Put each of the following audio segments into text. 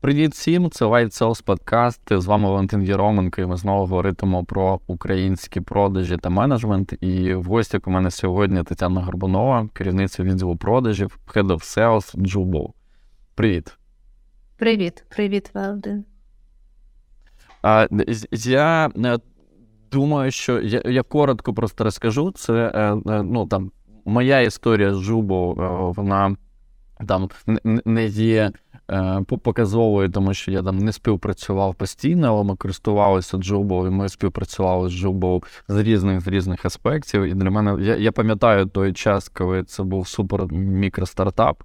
Привіт всім, це White Sales Podcast. З вами Валентин Єроменко, і ми знову говоритимо про українські продажі та менеджмент. І в гостях у мене сьогодні Тетяна Горбунова, керівниця відділу продажів, Head of Sales Jubal. Привіт. Привіт, привіт, Валентин. Я е, думаю, що я я коротко просто розкажу. Це е, е, ну, там, моя історія з Жубо, вона там не є показовою, тому що я там не співпрацював постійно, але ми користувалися Джубо, і ми співпрацювали з Джубо з різних з різних аспектів. І для мене я я пам'ятаю той час, коли це був супер мікростартап.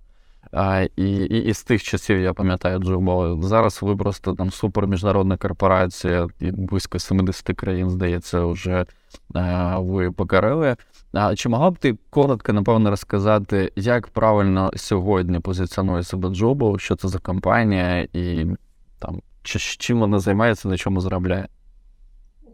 А, І і, і з тих часів я пам'ятаю Джубо. Зараз ви просто там супер міжнародна корпорація, і близько 70 країн, здається, вже а, ви покорили. Чи могла б ти коротко, напевно, розказати, як правильно сьогодні позиціонує себе Джубо, що це за компанія, і там чим вона займається, на чому заробляє?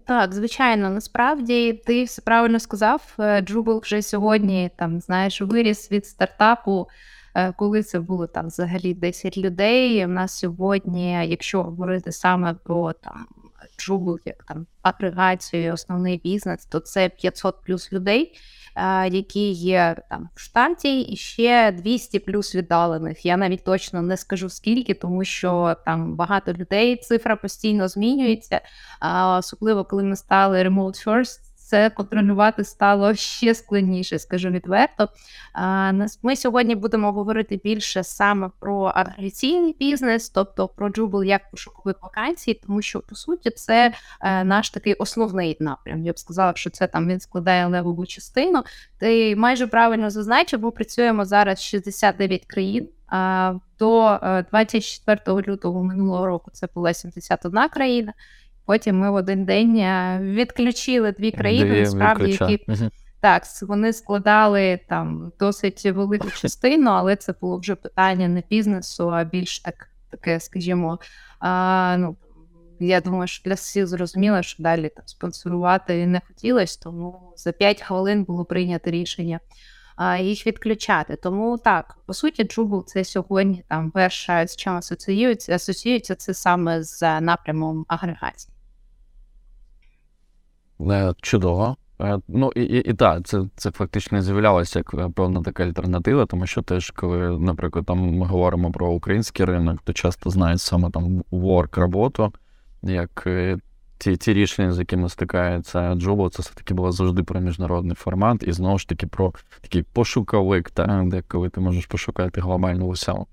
Так, звичайно, насправді ти все правильно сказав. Джубл вже сьогодні там знаєш виріс від стартапу. Е, коли це було там взагалі 10 людей. У нас сьогодні, якщо говорити саме про там Jooble, як там агрегацію, основний бізнес, то це 500 плюс людей. Е, які є там в штаті, і ще 200 плюс віддалених. Я навіть точно не скажу скільки, тому що там багато людей цифра постійно змінюється, особливо коли ми стали remote first, це контролювати стало ще складніше, скажу відверто. Ми сьогодні будемо говорити більше саме про агрегаційний бізнес, тобто про Jooble як пошукових вакансій, тому що по суті це е, наш такий основний напрям. Я б сказала, що це там він складає левову частину. Ти майже правильно зазначив, ми працюємо зараз 69 країн. До 24 е, лютого минулого року це була 71 країна. Потім ми в один день е, відключили дві країни, насправді, які так, вони складали там досить велику частину, але це було вже питання не бізнесу, а більш так таке, скажімо, а, ну. Я думаю, що для всіх зрозуміло, що далі там спонсорувати не хотілося, тому за 5 хвилин було прийнято рішення а, їх відключати. Тому так, по суті, Джубл це сьогодні там перша з чим асоціюється, асоціюється це саме з напрямом агрегації. Чудово. Е, ну і і, і так, це це фактично з'являлося як е, певна така альтернатива, тому що теж, коли, наприклад, там ми говоримо про український ринок, то часто знають саме там work роботу, як е, ті ті рішення, з якими стикається Джобо, це все-таки було завжди про міжнародний формат, і знову ж таки про такий пошуковик, та, де коли ти можеш пошукати глобальну усяу.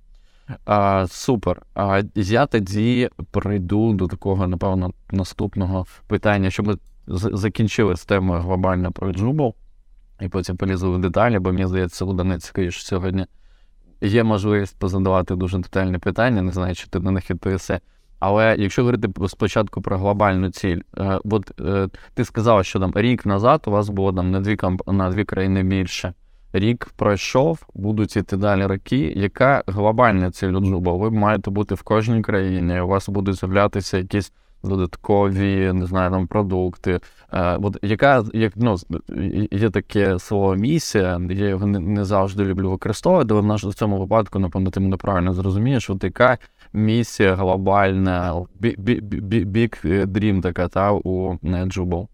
А, Супер. А я тоді прийду до такого, напевно, наступного питання, щоб ми закінчили з темою глобально про Джубл, і потім полізли в деталі, бо мені здається, буде найцікавіше сьогодні. Є можливість позадавати дуже детальні питання, не знаю, чи ти на них відповіси. Але якщо говорити спочатку про глобальну ціль, е, от е, ти сказав, що там рік назад у вас було там на дві на дві країни більше. Рік пройшов, будуть іти далі роки. Яка глобальна ціль у Джуба? Ви маєте бути в кожній країні, у вас будуть з'являтися якісь додаткові, не знаю, там продукти. Е, от яка як ну є таке слово місія, я його не, завжди люблю використовувати, але в нашому цьому випадку, напевно, ти мене правильно зрозумієш, от яка місія глобальна, big dream така та у Jubal?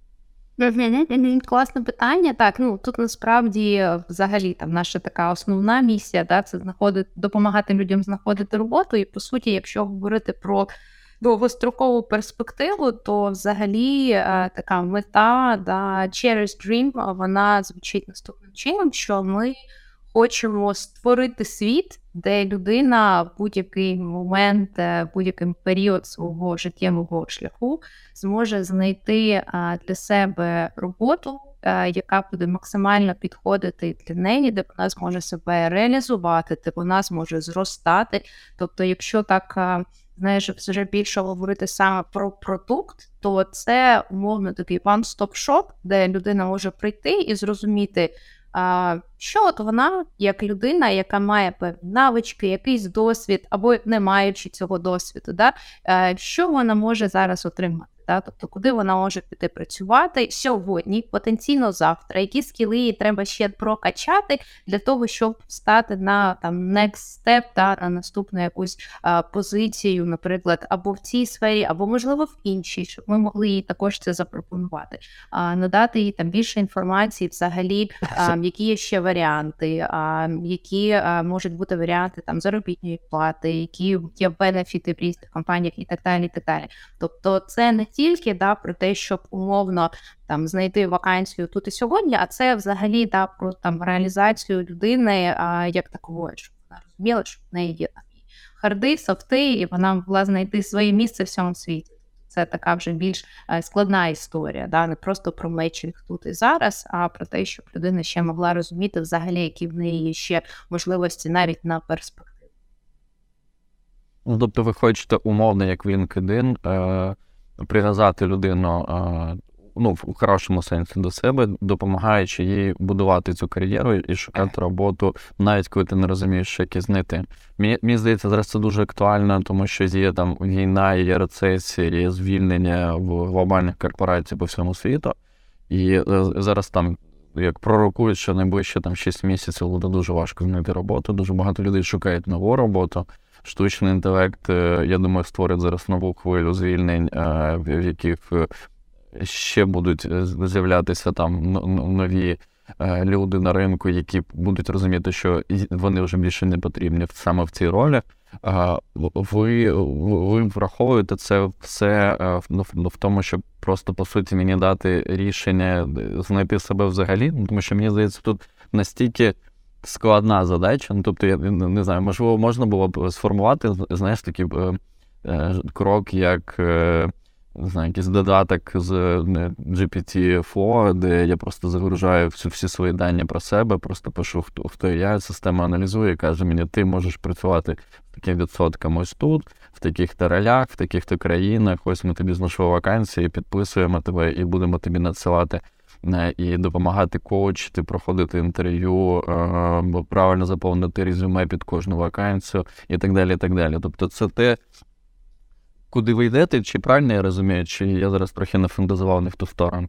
Класне питання. Так, ну тут насправді взагалі там наша така основна місія, да, це знаходити, допомагати людям знаходити роботу. І по суті, якщо говорити про довгострокову перспективу, то взагалі е, така мета да, Cherished Dream, вона звучить наступним чином, що ми хочемо створити світ, де людина в будь-який момент, е, будь-який період свого життєвого шляху зможе знайти е, для себе роботу. Яка буде максимально підходити для неї, де вона зможе себе реалізувати, де вона зможе зростати. Тобто, якщо так знаєш, вже більше говорити саме про продукт, то це умовно такий one-stop-shop, де людина може прийти і зрозуміти, що от вона, як людина, яка має певні навички, якийсь досвід, або не маючи цього досвіду, да, що вона може зараз отримати. Да? тобто куди вона може піти працювати сьогодні, потенційно завтра, які скіли їй треба ще прокачати для того, щоб стати на там next step, да, на наступну якусь а, позицію, наприклад, або в цій сфері, або можливо в іншій, щоб ми могли їй також це запропонувати, а, надати їй там більше інформації, взагалі, а, які є ще варіанти, а, які а, можуть бути варіанти там заробітної плати, які є бенефіти в різних компаніях і так далі. і так далі. Тобто, це не тільки да, про те, щоб умовно там знайти вакансію тут і сьогодні, а це взагалі да, про там реалізацію людини а, як такової, щоб вона розуміла, що в неї є там харди, софти, і вона могла знайти своє місце в цьому світі. Це така вже більш е, складна історія, да? не просто про мечинг тут і зараз, а про те, щоб людина ще могла розуміти взагалі, які в неї є ще можливості навіть на перспективу. Ну, тобто, ви хочете умовно, як LinkedIn, е, прив'язати людину е, ну, в хорошому сенсі до себе, допомагаючи їй будувати цю кар'єру і шукати роботу, навіть коли ти не розумієш, що яке знайти. Мені, мені здається, зараз це дуже актуально, тому що є там війна, є рецесія, є звільнення в глобальних корпорацій по всьому світу. І е, зараз там. Як пророкують, що найближче там 6 місяців буде дуже важко знайти роботу. Дуже багато людей шукають нову роботу. Штучний інтелект, е, я думаю, створить зараз нову хвилю звільнень, е, в яких е, ще будуть з'являтися там нові люди на ринку, які будуть розуміти, що вони вже більше не потрібні саме в цій ролі. Ви ви враховуєте це все ну, в тому, щоб просто по суті мені дати рішення знайти себе взагалі, тому що мені здається, тут настільки складна задача. Ну, тобто, я не знаю, можливо, можна було б сформувати, знаєш, такий е, е, крок, як е, не знаю, якийсь додаток з GPT-4, де я просто загружаю всі, свої дані про себе, просто пишу, хто хто я, система аналізує і каже мені, ти можеш працювати таким відсотком ось тут, в таких-то ролях, в таких-то країнах. Ось ми тобі знайшли вакансії, підписуємо тебе і будемо тобі надсилати і допомагати коучити, проходити інтерв'ю, е, правильно заповнити резюме під кожну вакансію і так далі. і так далі. Тобто, це те, куди ви йдете, чи правильно я розумію, чи я зараз трохи не фантазував не в ту сторону.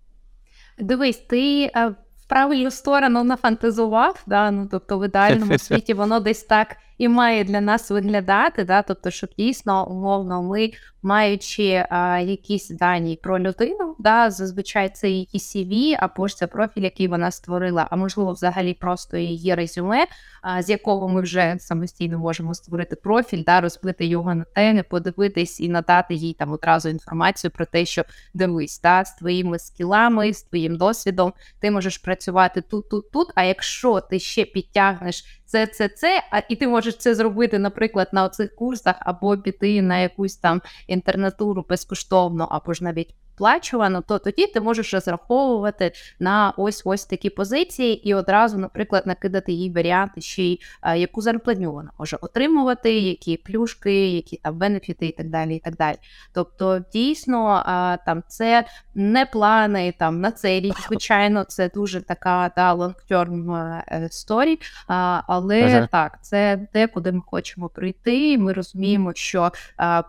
Дивись, ти е, в правильну сторону нафантазував, да? ну, тобто в ідеальному світі воно десь так і має для нас виглядати, да? тобто, щоб дійсно умовно ми маючи а, якісь дані про людину, да, зазвичай це її CV, або ж це профіль, який вона створила, а можливо, взагалі просто її резюме, а, з якого ми вже самостійно можемо створити профіль, да, розбити його на теми, подивитись і надати їй там одразу інформацію про те, що дивись, да, з твоїми скілами, з твоїм досвідом, ти можеш працювати тут, тут, тут. А якщо ти ще підтягнеш це, це, це, а і ти можеш це зробити, наприклад, на оцих курсах, або піти на якусь там інтернатуру безкоштовно, або ж навіть сплачувано, то тоді ти можеш розраховувати на ось ось такі позиції і одразу, наприклад, накидати їй варіанти, ще й яку зарплатню вона може отримувати, які плюшки, які там бенефіти і так далі. і так далі. Тобто, дійсно, там це не плани там на цей рік, звичайно, це дуже така да, long-term е, story, але ага. так, це те, куди ми хочемо прийти. Ми розуміємо, що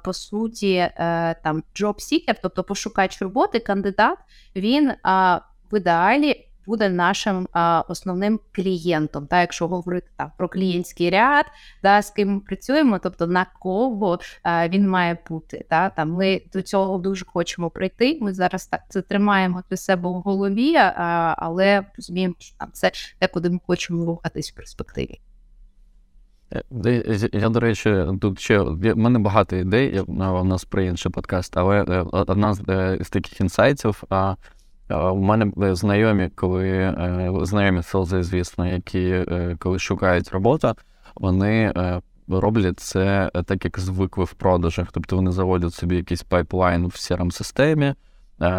по суті е, там job seeker, тобто пошукач роботи кандидат він а, в ідеалі буде нашим а, основним клієнтом. Та, Якщо говорити там, про клієнтський ряд, та, з ким ми працюємо, тобто на кого а, він має бути. Та, там, Ми до цього дуже хочемо прийти. Ми зараз так це тримаємо для себе в голові, а, але розуміємо, що там це те, куди ми хочемо рухатись в перспективі. Е, я, до речі, тут ще в мене багато ідей, у нас про інший подкаст, але е, одна з е, таких інсайтів. У мене знайомі, коли знайомі селзи, звісно, які коли шукають роботу, вони роблять це так, як звикли в продажах. Тобто вони заводять собі якийсь пайплайн в crm системі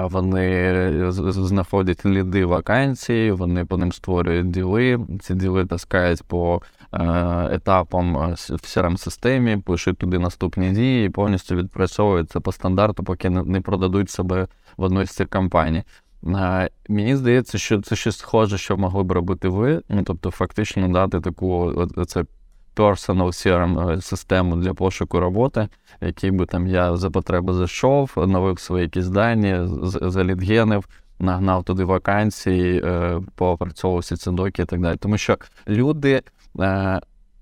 вони знаходять ліди вакансії, вони по ним створюють діли. Ці діли таскають по етапам в crm системі пишуть туди наступні дії і повністю відпрацьовуються по стандарту, поки не продадуть себе в одну з цих компаній. Мені здається, що це щось схоже, що могли б робити ви. Ну, тобто, фактично дати таку це personal CRM систему для пошуку роботи, який би там я за потреби зайшов, оновив свої якісь дані, залідгенив, нагнав туди вакансії, е, поопрацьовував ці доки і так далі. Тому що люди. Е,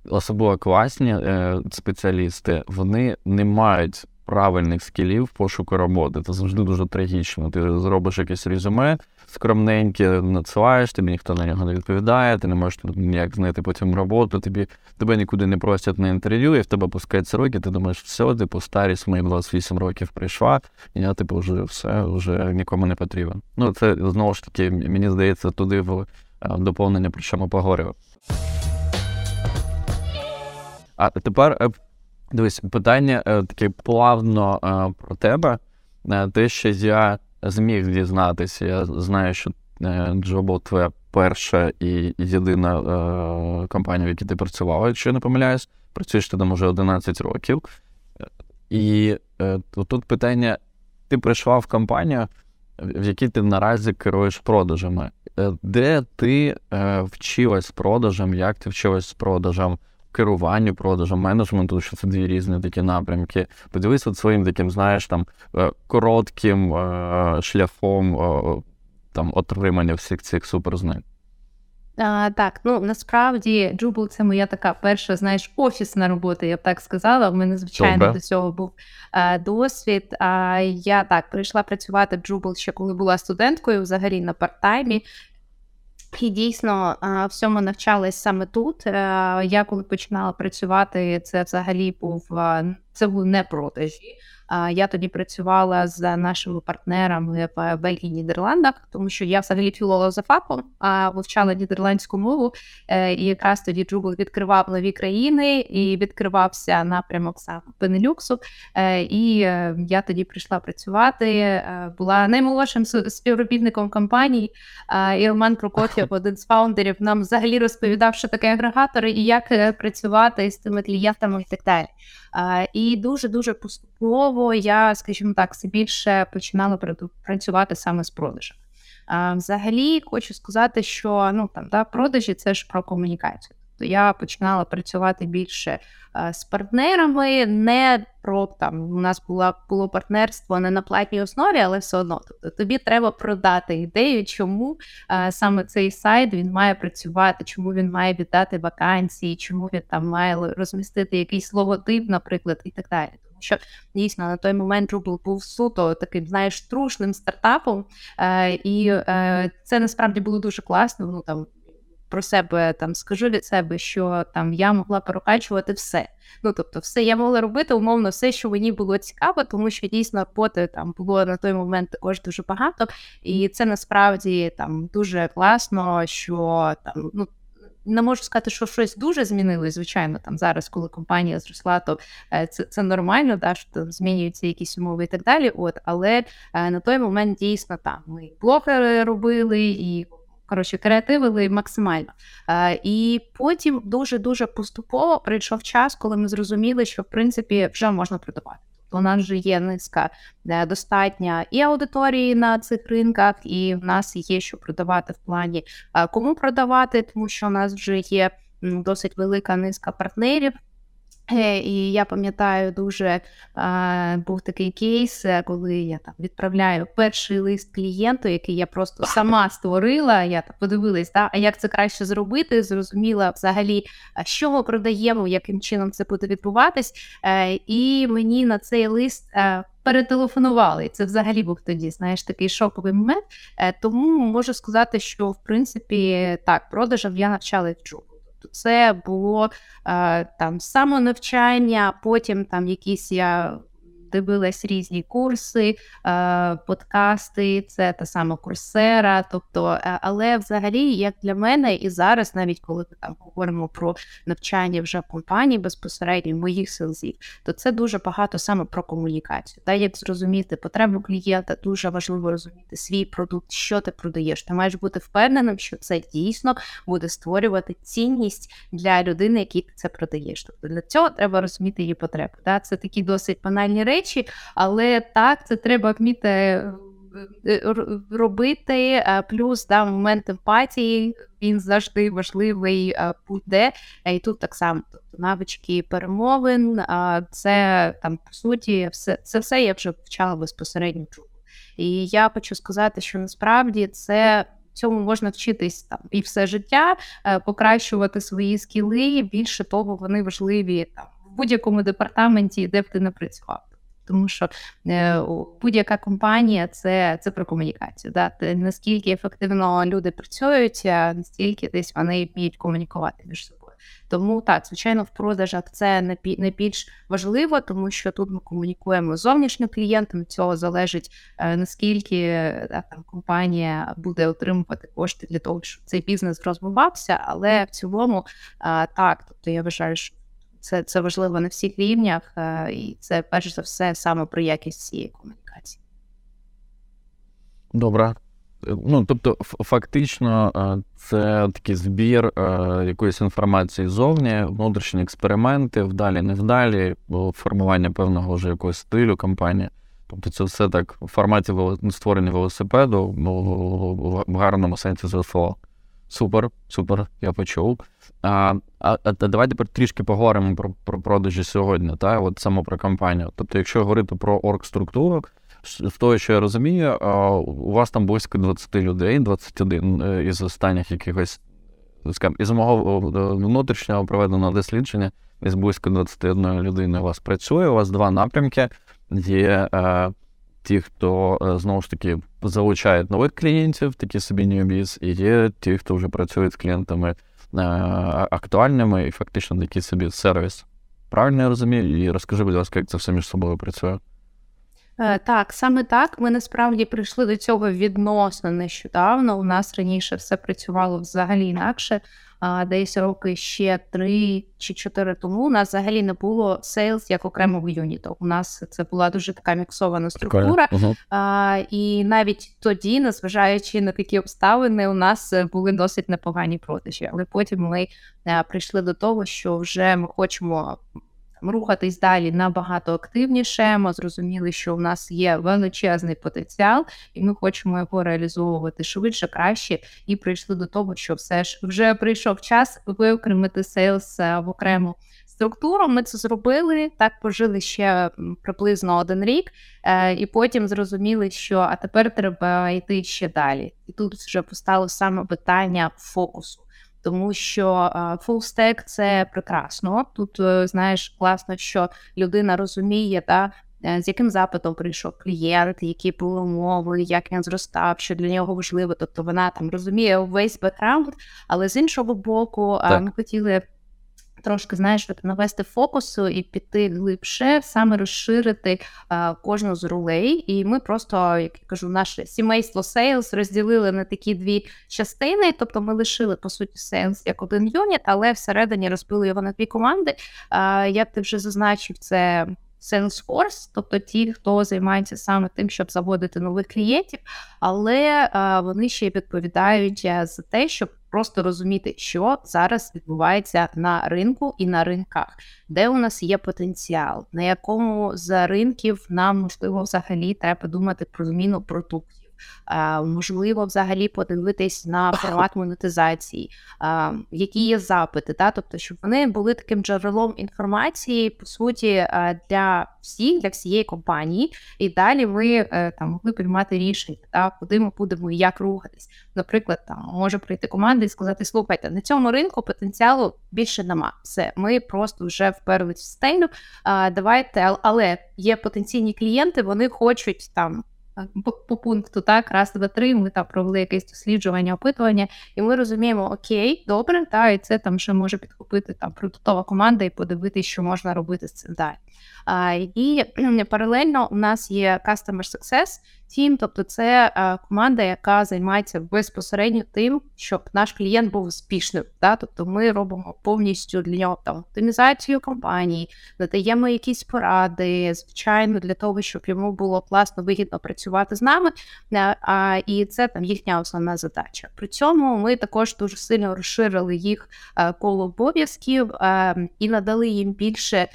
особливо класні е, спеціалісти, вони не мають правильних скілів пошуку роботи. Це завжди дуже трагічно. Ти зробиш якесь резюме скромненьке, надсилаєш, тобі ніхто на нього не відповідає, ти не можеш ніяк знайти потім роботу, тобі тебе нікуди не просять на інтерв'ю, і в тебе пускаються роки, ти думаєш, все, типу, старість мої 28 років прийшла, і я, типу, вже все, вже нікому не потрібен. Ну, це знову ж таки, мені здається, туди в е, доповнення, про що ми поговорили. А тепер е, дивись, питання е, таке плавно е, про тебе. Те, що я зміг дізнатися, я знаю, що Джобо твоя перша і єдина компанія, в якій ти працювала, якщо я не помиляюсь, працюєш ти там уже 11 років. І тут питання: ти прийшла в компанію, в якій ти наразі керуєш продажами. Де ти вчилась з продажем, як ти вчилась з продажем? Керуванню продажем, менеджменту, що це дві різні такі напрямки. Подивися своїм таким, знаєш, там е, коротким е, шляхом там отримання всіх цих суперзнань. А, Так, ну насправді Джубл це моя така перша, знаєш, офісна робота, я б так сказала. У мене, звичайно, Добре. до цього був а, досвід. А я так прийшла працювати в Джубл ще коли була студенткою, взагалі на парт-таймі. І дійсно всьому навчалась саме тут. Е, я коли починала працювати, це взагалі був це був не продажі. Я тоді працювала з нашими партнерами в Бельгії Нідерландах, тому що я взагалі філолог за факом, вивчала нідерландську мову, е, і якраз тоді Джубл відкривав нові країни і відкривався напрямок саме Пенелюксу. Е, і е, я тоді прийшла працювати. Була наймолодшим співробітником компанії. І Роман Прокоф'єв, один з фаундерів, нам взагалі розповідав, що таке агрегатори і як працювати з тими клієнтами і так далі. І дуже дуже поступово я, скажімо так, все більше починала працювати саме з продажем. Взагалі, хочу сказати, що ну там да, продажі це ж про комунікацію то я починала працювати більше е, з партнерами, не про там у нас була було партнерство не на платній основі, але все одно. Тобто тобі треба продати ідею, чому е, саме цей сайт він має працювати, чому він має віддати вакансії, чому він там має розмістити якийсь логотип, наприклад, і так далі. Що дійсно на той момент Drupal був суто таким, знаєш, трушним стартапом, е, і е, це насправді було дуже класно. Ну там про себе там скажу від себе, що там я могла прокачувати все. Ну тобто, все я могла робити умовно все, що мені було цікаво, тому що дійсно роботи там було на той момент також дуже багато, і це насправді там дуже класно, що там ну. Не можу сказати, що щось дуже змінилось, звичайно, там зараз, коли компанія зросла, то е, це це нормально, да, що там змінюються якісь умови і так далі. От, Але е, на той момент дійсно там ми блогери робили і коротше, креативили максимально. Е, І потім дуже-дуже поступово прийшов час, коли ми зрозуміли, що в принципі вже можна продавати. У нас вже є низка де достатня і аудиторії на цих ринках, і в нас є що продавати в плані е, кому продавати, тому що у нас вже є досить велика низка партнерів. Е, і я пам'ятаю, дуже був такий кейс, е, коли я там відправляю перший лист клієнту, який я просто сама створила. Я там подивилась, да, а як це краще зробити, зрозуміла взагалі, що ми продаємо, яким чином це буде відбуватись. Е, і мені на цей лист перетелефонували. Це взагалі був тоді, знаєш, такий шоковий момент. Тому можу сказати, що в принципі так, продажам я навчала в чубу. Це було е, там самонавчання, потім там якісь я дивилась різні курси, е, подкасти, це та сама курсера. Тобто, е, але взагалі, як для мене, і зараз, навіть коли ми там говоримо про навчання вже в компанії безпосередньо моїх селзів, то це дуже багато саме про комунікацію. Та як зрозуміти потребу клієнта, дуже важливо розуміти свій продукт, що ти продаєш. Ти маєш бути впевненим, що це дійсно буде створювати цінність для людини, якій ти це продаєш. Тобто для цього треба розуміти її потреби. Та? Це такі досить банальні речі речі, але так, це треба вміти е, робити. е, Плюс да, момент емпатії він завжди важливий е, буде. Е, І тут так само тобто, навички перемовин. Це там по суті, все це все я вже вчала безпосередньо. І я хочу сказати, що насправді це. Цьому можна вчитись там і все життя, е, покращувати свої скіли. Більше того, вони важливі там в будь-якому департаменті, де б ти не працював. Тому що е, будь-яка компанія це, це про комунікацію. Да? Наскільки ефективно люди працюють, настільки десь вони вміють комунікувати між собою. Тому так, звичайно, в продажах це найбі- найбільш важливо, тому що тут ми комунікуємо з зовнішнім клієнтом. Цього залежить е, наскільки е, там компанія буде отримувати кошти для того, щоб цей бізнес розвивався. Але в цілому так, тобто я вважаю, що це, це важливо на всіх рівнях, е, і це перш за все саме про якість цієї комунікації. Добре. Е, Ну, тобто, фактично, е, це такий збір якоїсь інформації ззовні, внутрішні експерименти, вдалі, невдалі, формування певного вже якогось стилю компанії. Тобто, це все так в форматі створення велосипеду в- гарному сенсі слова. Супер, супер, я почув. А, а, а давайте тепер трішки поговоримо про, про продажі сьогодні, та? От саме про компанію. Тобто, якщо говорити про оргструктуру, з того, що я розумію, у вас там близько 20 людей, 21 е, із останніх якихось, із мого внутрішнього проведеного дослідження, десь близько 21 людини у вас працює. У вас два напрямки. Є е, ті, хто е, знову ж таки залучають нових клієнтів, такі собі newbies, і є ті, хто вже працює з клієнтами е, актуальними і фактично такий собі сервіс. Правильно я розумію? І розкажи, будь ласка, як це все між собою працює. Е, Так, саме так. Ми насправді прийшли до цього відносно нещодавно. У нас раніше все працювало взагалі інакше. Десь роки ще три чи чотири тому у нас взагалі не було sales як окремого юніту. У нас це була дуже така міксована структура. Угу. А, і навіть тоді, незважаючи на такі обставини, у нас е, були досить непогані продажі. Але потім ми а, прийшли до того, що вже ми хочемо рухатись далі набагато активніше. Ми зрозуміли, що у нас є величезний потенціал, і ми хочемо його реалізовувати швидше, краще. І прийшли до того, що все ж вже прийшов час виокремити sales в окрему. Структуру ми це зробили, так пожили ще приблизно один рік, е, і потім зрозуміли, що а тепер треба йти ще далі. І тут вже постало саме питання фокусу. Тому що full-stack це прекрасно. Тут е, знаєш класно, що людина розуміє, та е, з яким запитом прийшов клієнт, які були умови, як він зростав, що для нього важливо. Тобто вона там розуміє весь бекграунд, але з іншого боку, Так. ми хотіли. Трошки знаєш, навести фокусу і піти глибше, саме розширити а, кожну з ролей. І ми просто, як я кажу, наше сімейство Sales розділили на такі дві частини. Тобто ми лишили по суті Sales як один юніт, але всередині розбили його на дві команди. А, як ти вже зазначив, це Salesforce, тобто ті, хто займається саме тим, щоб заводити нових клієнтів, але а, вони ще й відповідають е, за те, щоб просто розуміти, що зараз відбувається на ринку і на ринках, де у нас є потенціал, на якому з ринків нам можливо взагалі треба думати про зміну продуктів. А, можливо, взагалі подивитись на формат монетизації, які є запити, та? тобто, щоб вони були таким джерелом інформації, по суті, для всіх, для всієї компанії, і далі ми е, там могли приймати рішення, та? куди ми будемо і як рухатись. Наприклад, там може прийти команда і сказати: слухайте, на цьому ринку потенціалу більше нема. Все, ми просто вже вперлись в стелю. А, давайте, але є потенційні клієнти, вони хочуть там. По, по пункту, так, раз, два, три, ми там провели якесь досліджування, опитування, і ми розуміємо, окей, добре, та, і це там ще може підхопити там продуктова команда і подивитися, що можна робити з цим далі. І паралельно у нас є Customer Success Team, тобто це команда, яка займається безпосередньо тим, щоб наш клієнт був успішним. Да? Тобто ми робимо повністю для нього там оптимізацію компанії, надаємо якісь поради, звичайно, для того, щоб йому було класно вигідно працювати. з нами, е, і це там їхня основна задача. При цьому ми також дуже сильно розширили їх е, коло обов'язків е, і надали їм більше е,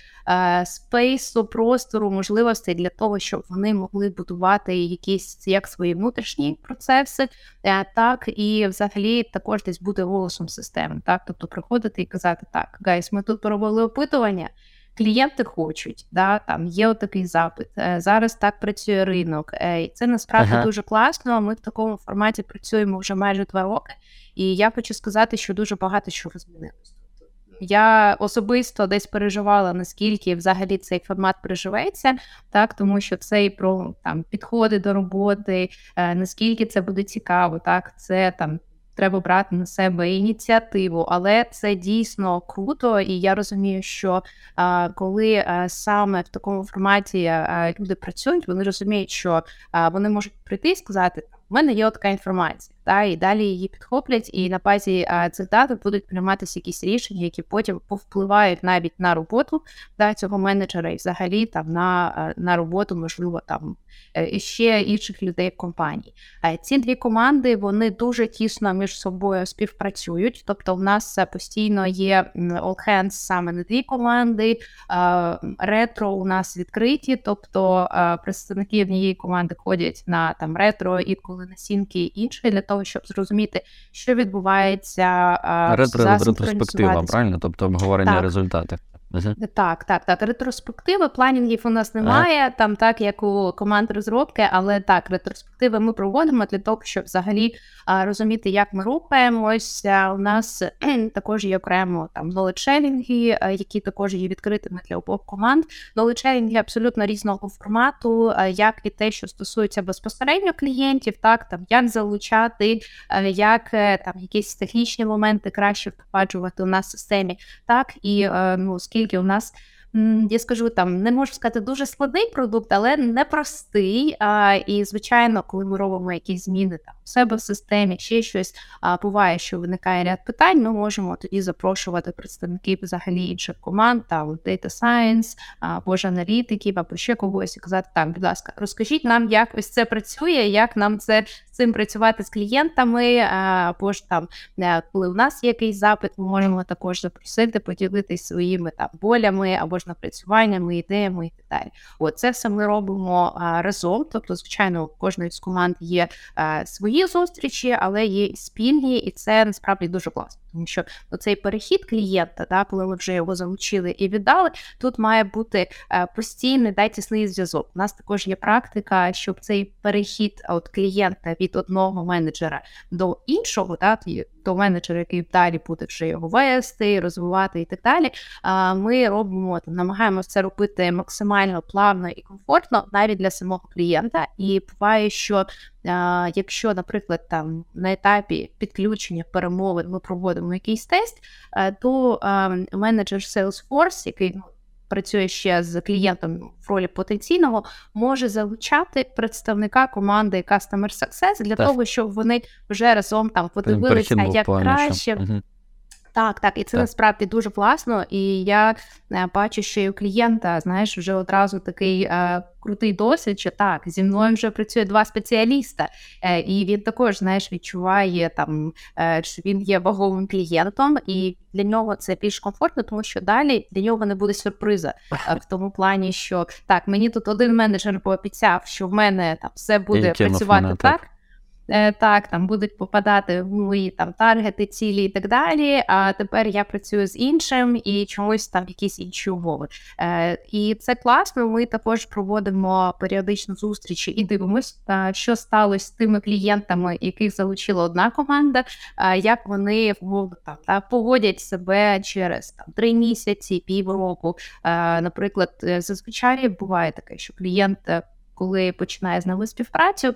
спейсу, простору, можливостей для того, щоб вони могли будувати якісь як свої внутрішні процеси, е, так і взагалі також десь бути голосом системи. Так, тобто приходити і казати так, guys, ми тут поробили опитування. Клієнти хочуть, да, там є отакий запит. е, Зараз так працює ринок. е, І це насправді Ага. дуже класно. Ми в такому форматі працюємо вже майже два роки. І я хочу сказати, що дуже багато чого змінилось. Я особисто десь переживала, наскільки взагалі цей формат приживеться, так тому що це і про там підходи до роботи, е, наскільки це буде цікаво, так це там. Треба брати на себе ініціативу, але це дійсно круто, і я розумію, що а, коли а, саме в такому форматі а, люди працюють, вони розуміють, що вони можуть прийти і сказати: у мене є така інформація, та і далі її підхоплять, і на базі цих дат будуть прийматися якісь рішення, які потім повпливають навіть на роботу да, цього менеджера, і взагалі там на, на роботу, можливо, там е, ще інших людей в компанії. Ці дві команди вони дуже тісно між собою співпрацюють. Тобто, в нас постійно є all hands саме на дві команди. Ретро у нас відкриті, тобто представники однієї команди ходять на там ретро, інколи на сінки іншої для того, щоб зрозуміти, що відбувається Ретро за ретроспектива, правильно? Тобто обговорення результатів. Мгм. Так, так, так. Ретроспективи, планінгів у нас немає, там так як у команд розробки, але так, ретроспективи ми проводимо для того, щоб взагалі а, розуміти, як ми рухаємось. А, У нас також є окремо там knowledge-sharing, які також є відкритими для обох команд. Knowledge-sharing абсолютно різного формату, а, як і те, що стосується безпосередньо клієнтів, так там як залучати, а, як е, там якісь технічні моменти краще впроваджувати у нас в системі, так і е, ну, оскільки у нас. Я скажу там, не можу сказати дуже складний продукт, але непростий. А, і, звичайно, коли ми робимо якісь зміни там себе в системі, ще щось а, буває, що виникає ряд питань. Ми можемо тоді запрошувати представників взагалі інших команд, там Data Science, або ж аналітиків, або ще когось, і казати, так, будь ласка, розкажіть нам, як ось це працює, як нам це з цим працювати з клієнтами, або ж там Е, коли у нас є якийсь запит, ми можемо також запросити, поділитися своїми там болями або ж напрацюваннями, ідеями і так далі. От це все ми робимо разом. Тобто, звичайно, у кожної з команд є а, зустрічі, але є і спільні, і це насправді дуже класно. Тому що цей перехід клієнта, да, коли ми вже його залучили і віддали, тут має бути е, постійний дай тісний зв'язок. У нас також є практика, щоб цей перехід от клієнта від одного менеджера до іншого, да, до менеджера, який далі буде вже його вести, розвивати і так далі. Ми робимо намагаємося це робити максимально плавно і комфортно, навіть для самого клієнта. І буває, що якщо, наприклад, там на етапі підключення перемовин ми проводимо якийсь тест, е, то менеджер Salesforce, який ну, працює ще з клієнтом в ролі потенційного, може залучати представника команди Customer Success для Так. того, щоб вони вже разом там подивилися, як краще Мгм. Так, так, і це Так. насправді дуже класно. І я е, бачу, що і у клієнта, знаєш, вже одразу такий е, крутий досвід, що так, зі мною вже працює два спеціаліста, е, і він також, знаєш, відчуває там, е, що він є ваговим клієнтом, і для нього це більш комфортно, тому що далі для нього не буде сюрприза е, в тому плані, що так, мені тут один менеджер пообіцяв, що в мене там все буде працювати мене, так. так. Е, Так, там будуть попадати в мої там таргети, цілі і так далі. А тепер я працюю з іншим і чомусь там якісь інші умови. Е, І це класно. Ми також проводимо періодично зустрічі і дивимося, та, що сталося з тими клієнтами, яких залучила одна команда, як вони там та поводять себе через там три місяці, півроку. Е, Наприклад, е, зазвичай буває таке, що клієнт. Е, Коли починає з нами співпрацю,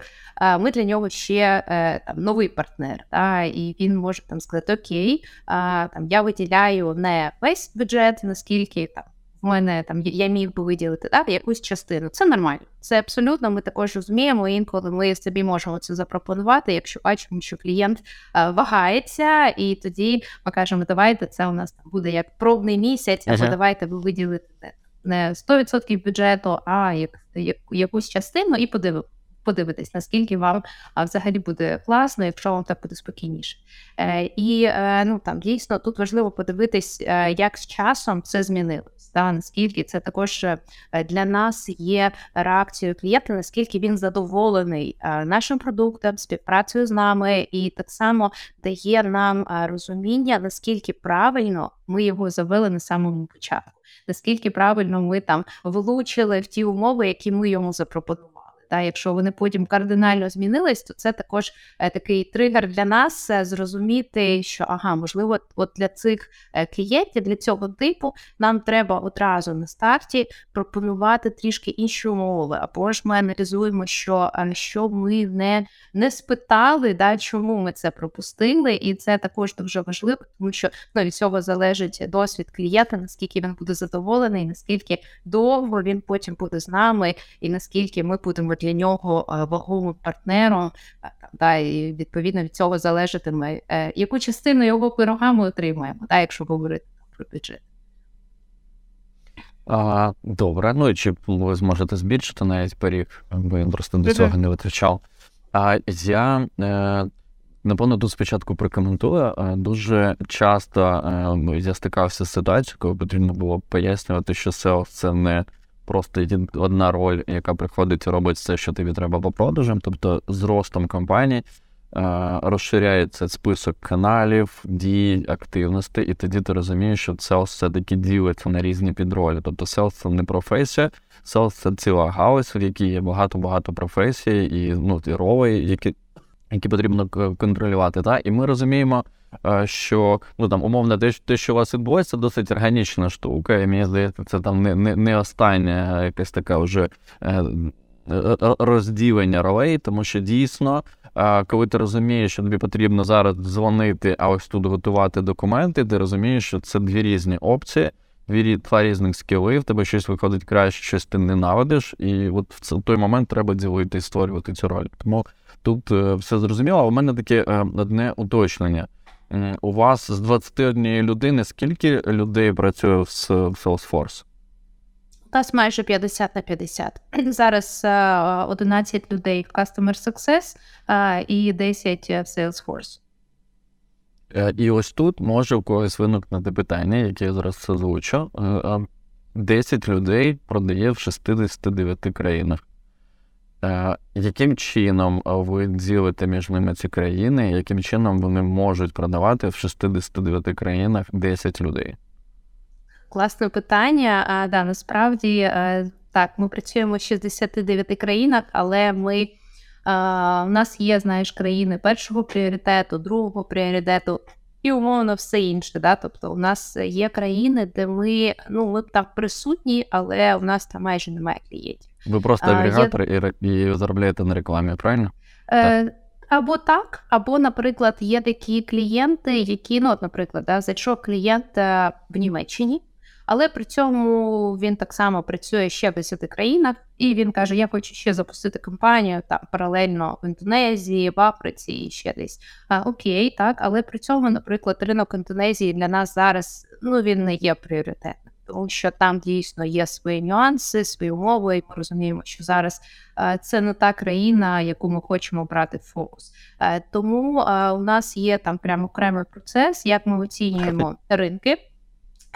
ми для нього ще е, там новий партнер, та, і він може там сказати: Окей, там я виділяю не весь бюджет, наскільки там в мене там я- міг би виділити та, якусь частину. Це нормально. Це абсолютно ми також розуміємо. Інколи ми собі можемо це запропонувати, якщо бачимо, що клієнт е, вагається, і тоді ми кажемо, давайте це у нас там буде як пробний місяць, або Ага. давайте ви виділите не 100% бюджету, а як, як, якусь частину і подивимо. Подивитись, наскільки вам а, взагалі буде класно, якщо вам так буде спокійніше. Е, І е, ну там дійсно тут важливо подивитись, е, як з часом це змінилось. Та наскільки це також е, для нас є реакцією клієнта, наскільки він задоволений е, нашим продуктом, співпрацею з нами, і так само дає нам е, розуміння, наскільки правильно ми його завели на самому початку, наскільки правильно ми там влучили в ті умови, які ми йому запропонували. Та якщо вони потім кардинально змінились, то це також е, такий тригер для нас е, зрозуміти, що ага, можливо, от для цих е, клієнтів, для цього типу, нам треба одразу на старті пропонувати трішки інші умови. Або ж ми аналізуємо, що, що ми не, не спитали, да, чому ми це пропустили, і це також дуже важливо, тому що ну, від цього залежить досвід клієнта, наскільки він буде задоволений, наскільки довго він потім буде з нами, і наскільки ми будемо для нього е, вагомим партнером. е, Да, і відповідно від цього залежатиме, е, яку частину його пирога ми отримаємо, да, якщо говорити про бюджет. А, добре, ну і чи ви зможете збільшити навіть пиріг, бо я просто до цього не витрачав. А я е, напевно тут спочатку прокоментую. Е, Дуже часто е, я стикався з ситуацією, коли потрібно було пояснювати, що SEO – це не просто одна роль, яка приходить і робить все, що тобі треба по продажам. Тобто з ростом компанії е, розширяється список каналів, дій, активностей, і тоді ти розумієш, що sales все-таки ділиться на різні підролі. Тобто sales – це не професія, sales – це ціла галузь, в якій є багато-багато професій і ну, і роли, які, які потрібно контролювати. Та? І ми розуміємо, що ну, там, умовно, те, те, що у вас відбувається, досить органічна штука, і мені здається, це там не, не, не остання якась така вже е, розділення ролей, тому що дійсно, коли ти розумієш, що тобі потрібно зараз дзвонити, а ось тут готувати документи, ти розумієш, що це дві різні опції. Дві два різних скіли, в тебе щось виходить краще, щось ти ненавидиш, і от в той момент треба ділити і створювати цю роль. Тому тут е, все зрозуміло. А у мене таке е, одне уточнення. У вас з 21 людини скільки людей працює в, Salesforce? У нас майже 50 на 50. Зараз е, 11 людей в Customer Success е, і 10 в Salesforce. Е, І ось тут може у когось виникнути питання, яке я зараз озвучу. Е, е, 10 людей продає в 69 країнах. Е, Яким чином е, ви ділите між ними ці країни, яким чином вони можуть продавати в 69 країнах 10 людей? Класне питання. А, да, насправді е, так, ми працюємо в 69 країнах, але ми. А, у нас є, знаєш, країни першого пріоритету, другого пріоритету і умовно все інше. Да? Тобто, у нас є країни, де ми ну ми там присутні, але у нас там майже немає клієнтів. Ви просто агрегатор і, ре- і заробляєте на рекламі, правильно? Е, або так, або, наприклад, є такі клієнти, які, ну, от, наприклад, да, зайшов клієнт е, в Німеччині, але при цьому він так само працює ще в 10 країнах, і він каже: Я хочу ще запустити компанію там паралельно в Індонезії, в Африці і ще десь. А, окей, так, але при цьому, наприклад, ринок Індонезії для нас зараз ну, він не є пріоритетним. Тому що там дійсно є свої нюанси, свої умови, і ми розуміємо, що зараз е, це не та країна, яку ми хочемо брати в фокус. Е, Тому е, у нас є там прямо окремий процес, як ми оцінюємо ринки.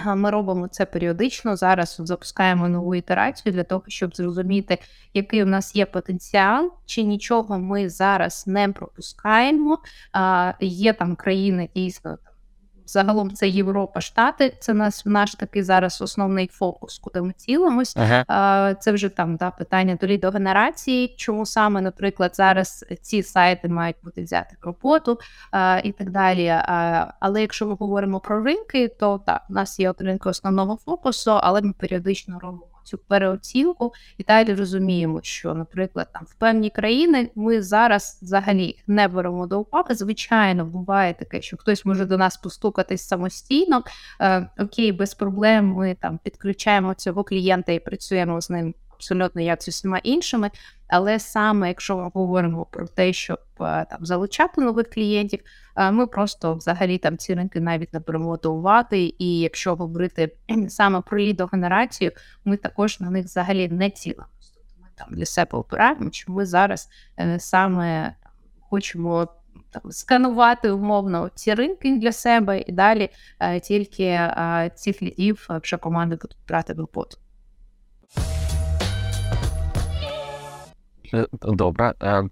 Ми робимо це періодично. Зараз запускаємо нову ітерацію для того, щоб зрозуміти, який у нас є потенціал, чи нічого ми зараз не пропускаємо. Є там країни дійсно. Загалом це Європа, Штати. Це нас наш такий зараз основний фокус, куди ми цілимось. Ага. А, Це вже там да, питання до лідогенерації, чому саме, наприклад, зараз ці сайти мають бути взяти в роботу а, і так далі. А, Але якщо ми говоримо про ринки, то так, у нас є от ринки основного фокусу, але ми періодично робимо цю переоцінку і далі розуміємо, що, наприклад, там в певні країни ми зараз взагалі не беремо до уваги. Звичайно, буває таке, що хтось може до нас постукатись самостійно. Е, окей, без проблем. Ми там підключаємо цього клієнта і працюємо з ним абсолютно як зі всіма іншими. Але саме якщо ми говоримо про те, щоб е, там залучати нових клієнтів, е, ми просто взагалі там ці ринки навіть не беремо до уваги. І якщо говорити саме про лідогенерацію, ми також на них взагалі не цілимося. Тобто Ми там для себе обираємо, що ми зараз е, саме хочемо там сканувати умовно ці ринки для себе, і далі тільки цих лідів вже команди будуть брати в роботу. Е, Добре. Е,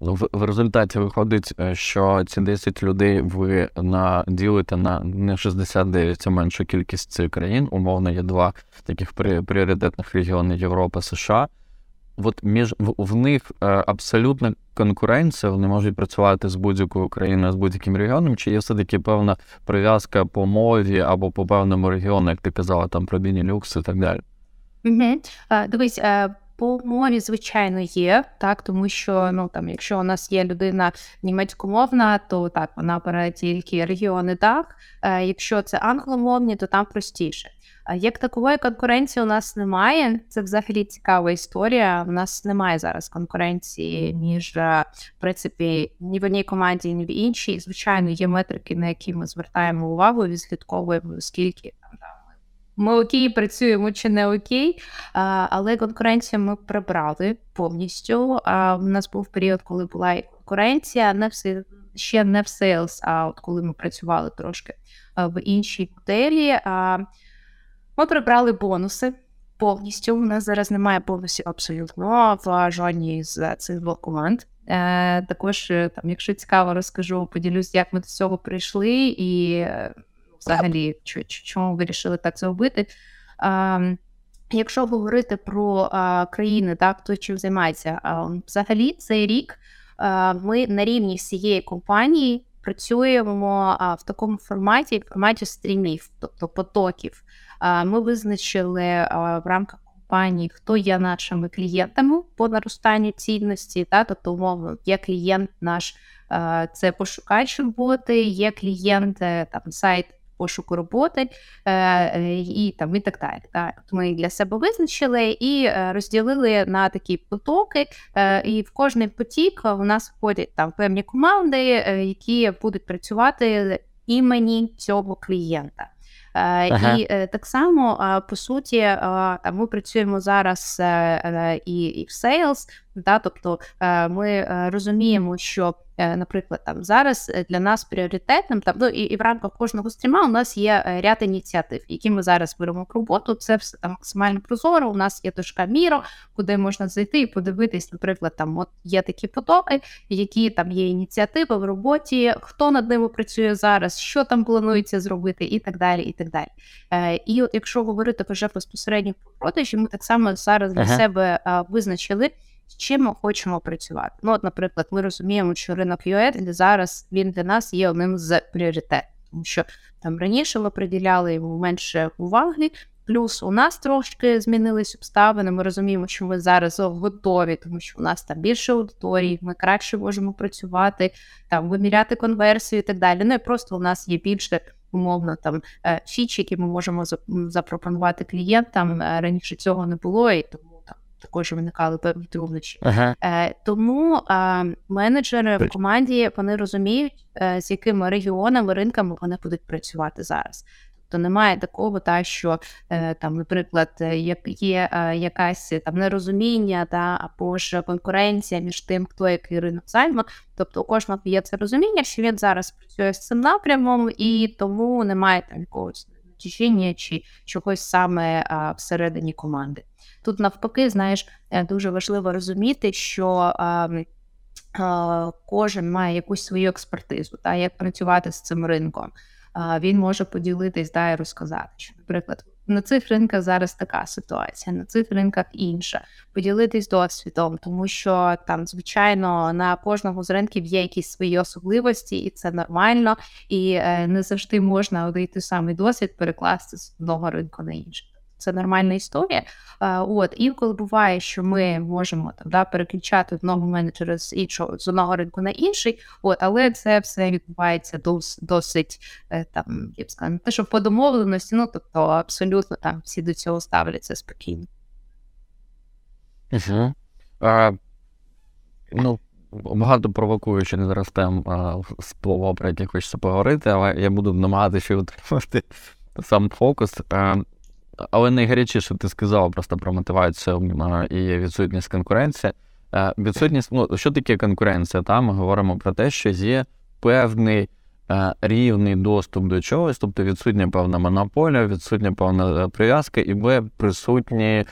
В, в результаті виходить, е, що ці 10 людей ви на, ділите на не 69, а меншу кількість країн. Умовно, є два таких прі- пріоритетних регіони Європа, США. От між в, них абсолютна конкуренція, вони можуть працювати з будь-якою країною, з будь-яким регіоном, чи є все-таки певна прив'язка по мові або по певному регіону, як ти казала, там про Бенілюкс і так далі. Дивись, по мові, звичайно, є, так, тому що ну там, якщо у нас є людина німецькомовна, то так вона бере тільки регіони так. Е, Якщо це англомовні, то там простіше. А Як такової конкуренції у нас немає, це взагалі цікава історія. У нас немає зараз конкуренції між е, в принципі ні в одній команді, ні в іншій. Звичайно, є метрики, на які ми звертаємо увагу і відслідковуємо, скільки там ми окей, працюємо чи не окей. Але конкуренцію ми прибрали повністю. А, у нас був період, коли була і конкуренція, не в се- ще не в sales, а от коли ми працювали трошки в іншій моделі. Ми прибрали бонуси. Повністю у нас зараз немає бонусів абсолютно в жодній з цих двох команд. Е, також, е, там, якщо цікаво, розкажу, поділюсь, як ми до цього прийшли, і е, взагалі, чо- чо- чому вирішили так зробити. Якщо говорити про країни, так, хто чим займається, взагалі цей рік ми на рівні всієї компанії працюємо в такому форматі, в форматі стрімів, тобто потоків. Ми визначили в рамках компанії, хто є нашими клієнтами по наростанню цінності, та, тобто, умовно, є клієнт наш, це пошукач роботи, є клієнт, е, там сайт пошуку роботи е, е, і там і так далі. Так. Ми для себе визначили і е, розділили на такі потоки. І в кожний потік у нас входять там певні команди, які будуть працювати імені цього клієнта. Ага. І так само, по суті, ми працюємо зараз і, і в sales, да, тобто е, ми е, розуміємо, що, е, наприклад, там зараз для нас пріоритетним, там, ну, і, і в рамках кожного стріма у нас є ряд ініціатив, які ми зараз беремо в роботу. Це все там максимально прозоро. У нас є точка Міро, куди можна зайти і подивитись, наприклад, там от є такі потоки, які там є ініціативи в роботі, хто над ними працює зараз, що там планується зробити, і так далі. І так далі. І от якщо говорити вже безпосередньо про продажі, ми так само зараз для Ага. себе визначили. З чим ми хочемо працювати? Ну, от, наприклад, ми розуміємо, що ринок UX зараз він для нас є одним з пріоритетів, тому що там раніше ми приділяли йому менше уваги. Плюс у нас трошки змінились обставини. Ми розуміємо, що ми зараз готові, тому що у нас там більше аудиторії, ми краще можемо працювати, там виміряти конверсію і так далі. Ну і просто у нас є більше умовно там е, фіч, які ми можемо запропонувати клієнтам. Е, Раніше цього не було, і тому також виникали певні труднощі. Ага. Е, тому е, менеджери в команді вони розуміють, е, з якими регіонами, ринками вони будуть працювати зараз. Тобто немає такого, та що е, там, наприклад, як є е, якась там нерозуміння, та або ж конкуренція між тим, хто який ринок займе. Тобто у кожного є це розуміння, що він зараз працює з цим напрямом, і тому немає там якогось течіння чи чогось саме всередині команди. Тут навпаки, знаєш, е, дуже важливо розуміти, що а, а, кожен має якусь свою експертизу, та як працювати з цим ринком. А, він може поділитись да, і розказати, що, наприклад, на цих ринках зараз така ситуація, на цих ринках інша. Поділитись досвідом, тому що там, звичайно, на кожному з ринків є якісь свої особливості, і це нормально, і е, не завжди можна один той самий досвід перекласти з одного ринку на інший. Це нормальна історія. От інколи буває, що ми можемо там да переключати одного менеджера з іншого з одного ринку на інший. От, але це все відбувається дос, досить е, там, я б сказала, не те, що по домовленості, ну тобто абсолютно там всі до цього ставляться спокійно. Угу. А, ну, багато провокуючи не зараз тем а, спливо, про які хочеться поговорити, але я буду намагатися утримати сам фокус. А, але найгарячіше ти сказав просто про мотивацію і відсутність конкуренції. Е, Відсутність, ну що таке конкуренція? Та ми говоримо про те, що є певний е, рівний доступ до чогось, тобто відсутня певна монополія, відсутня певна е, прив'язка, і ви присутні е,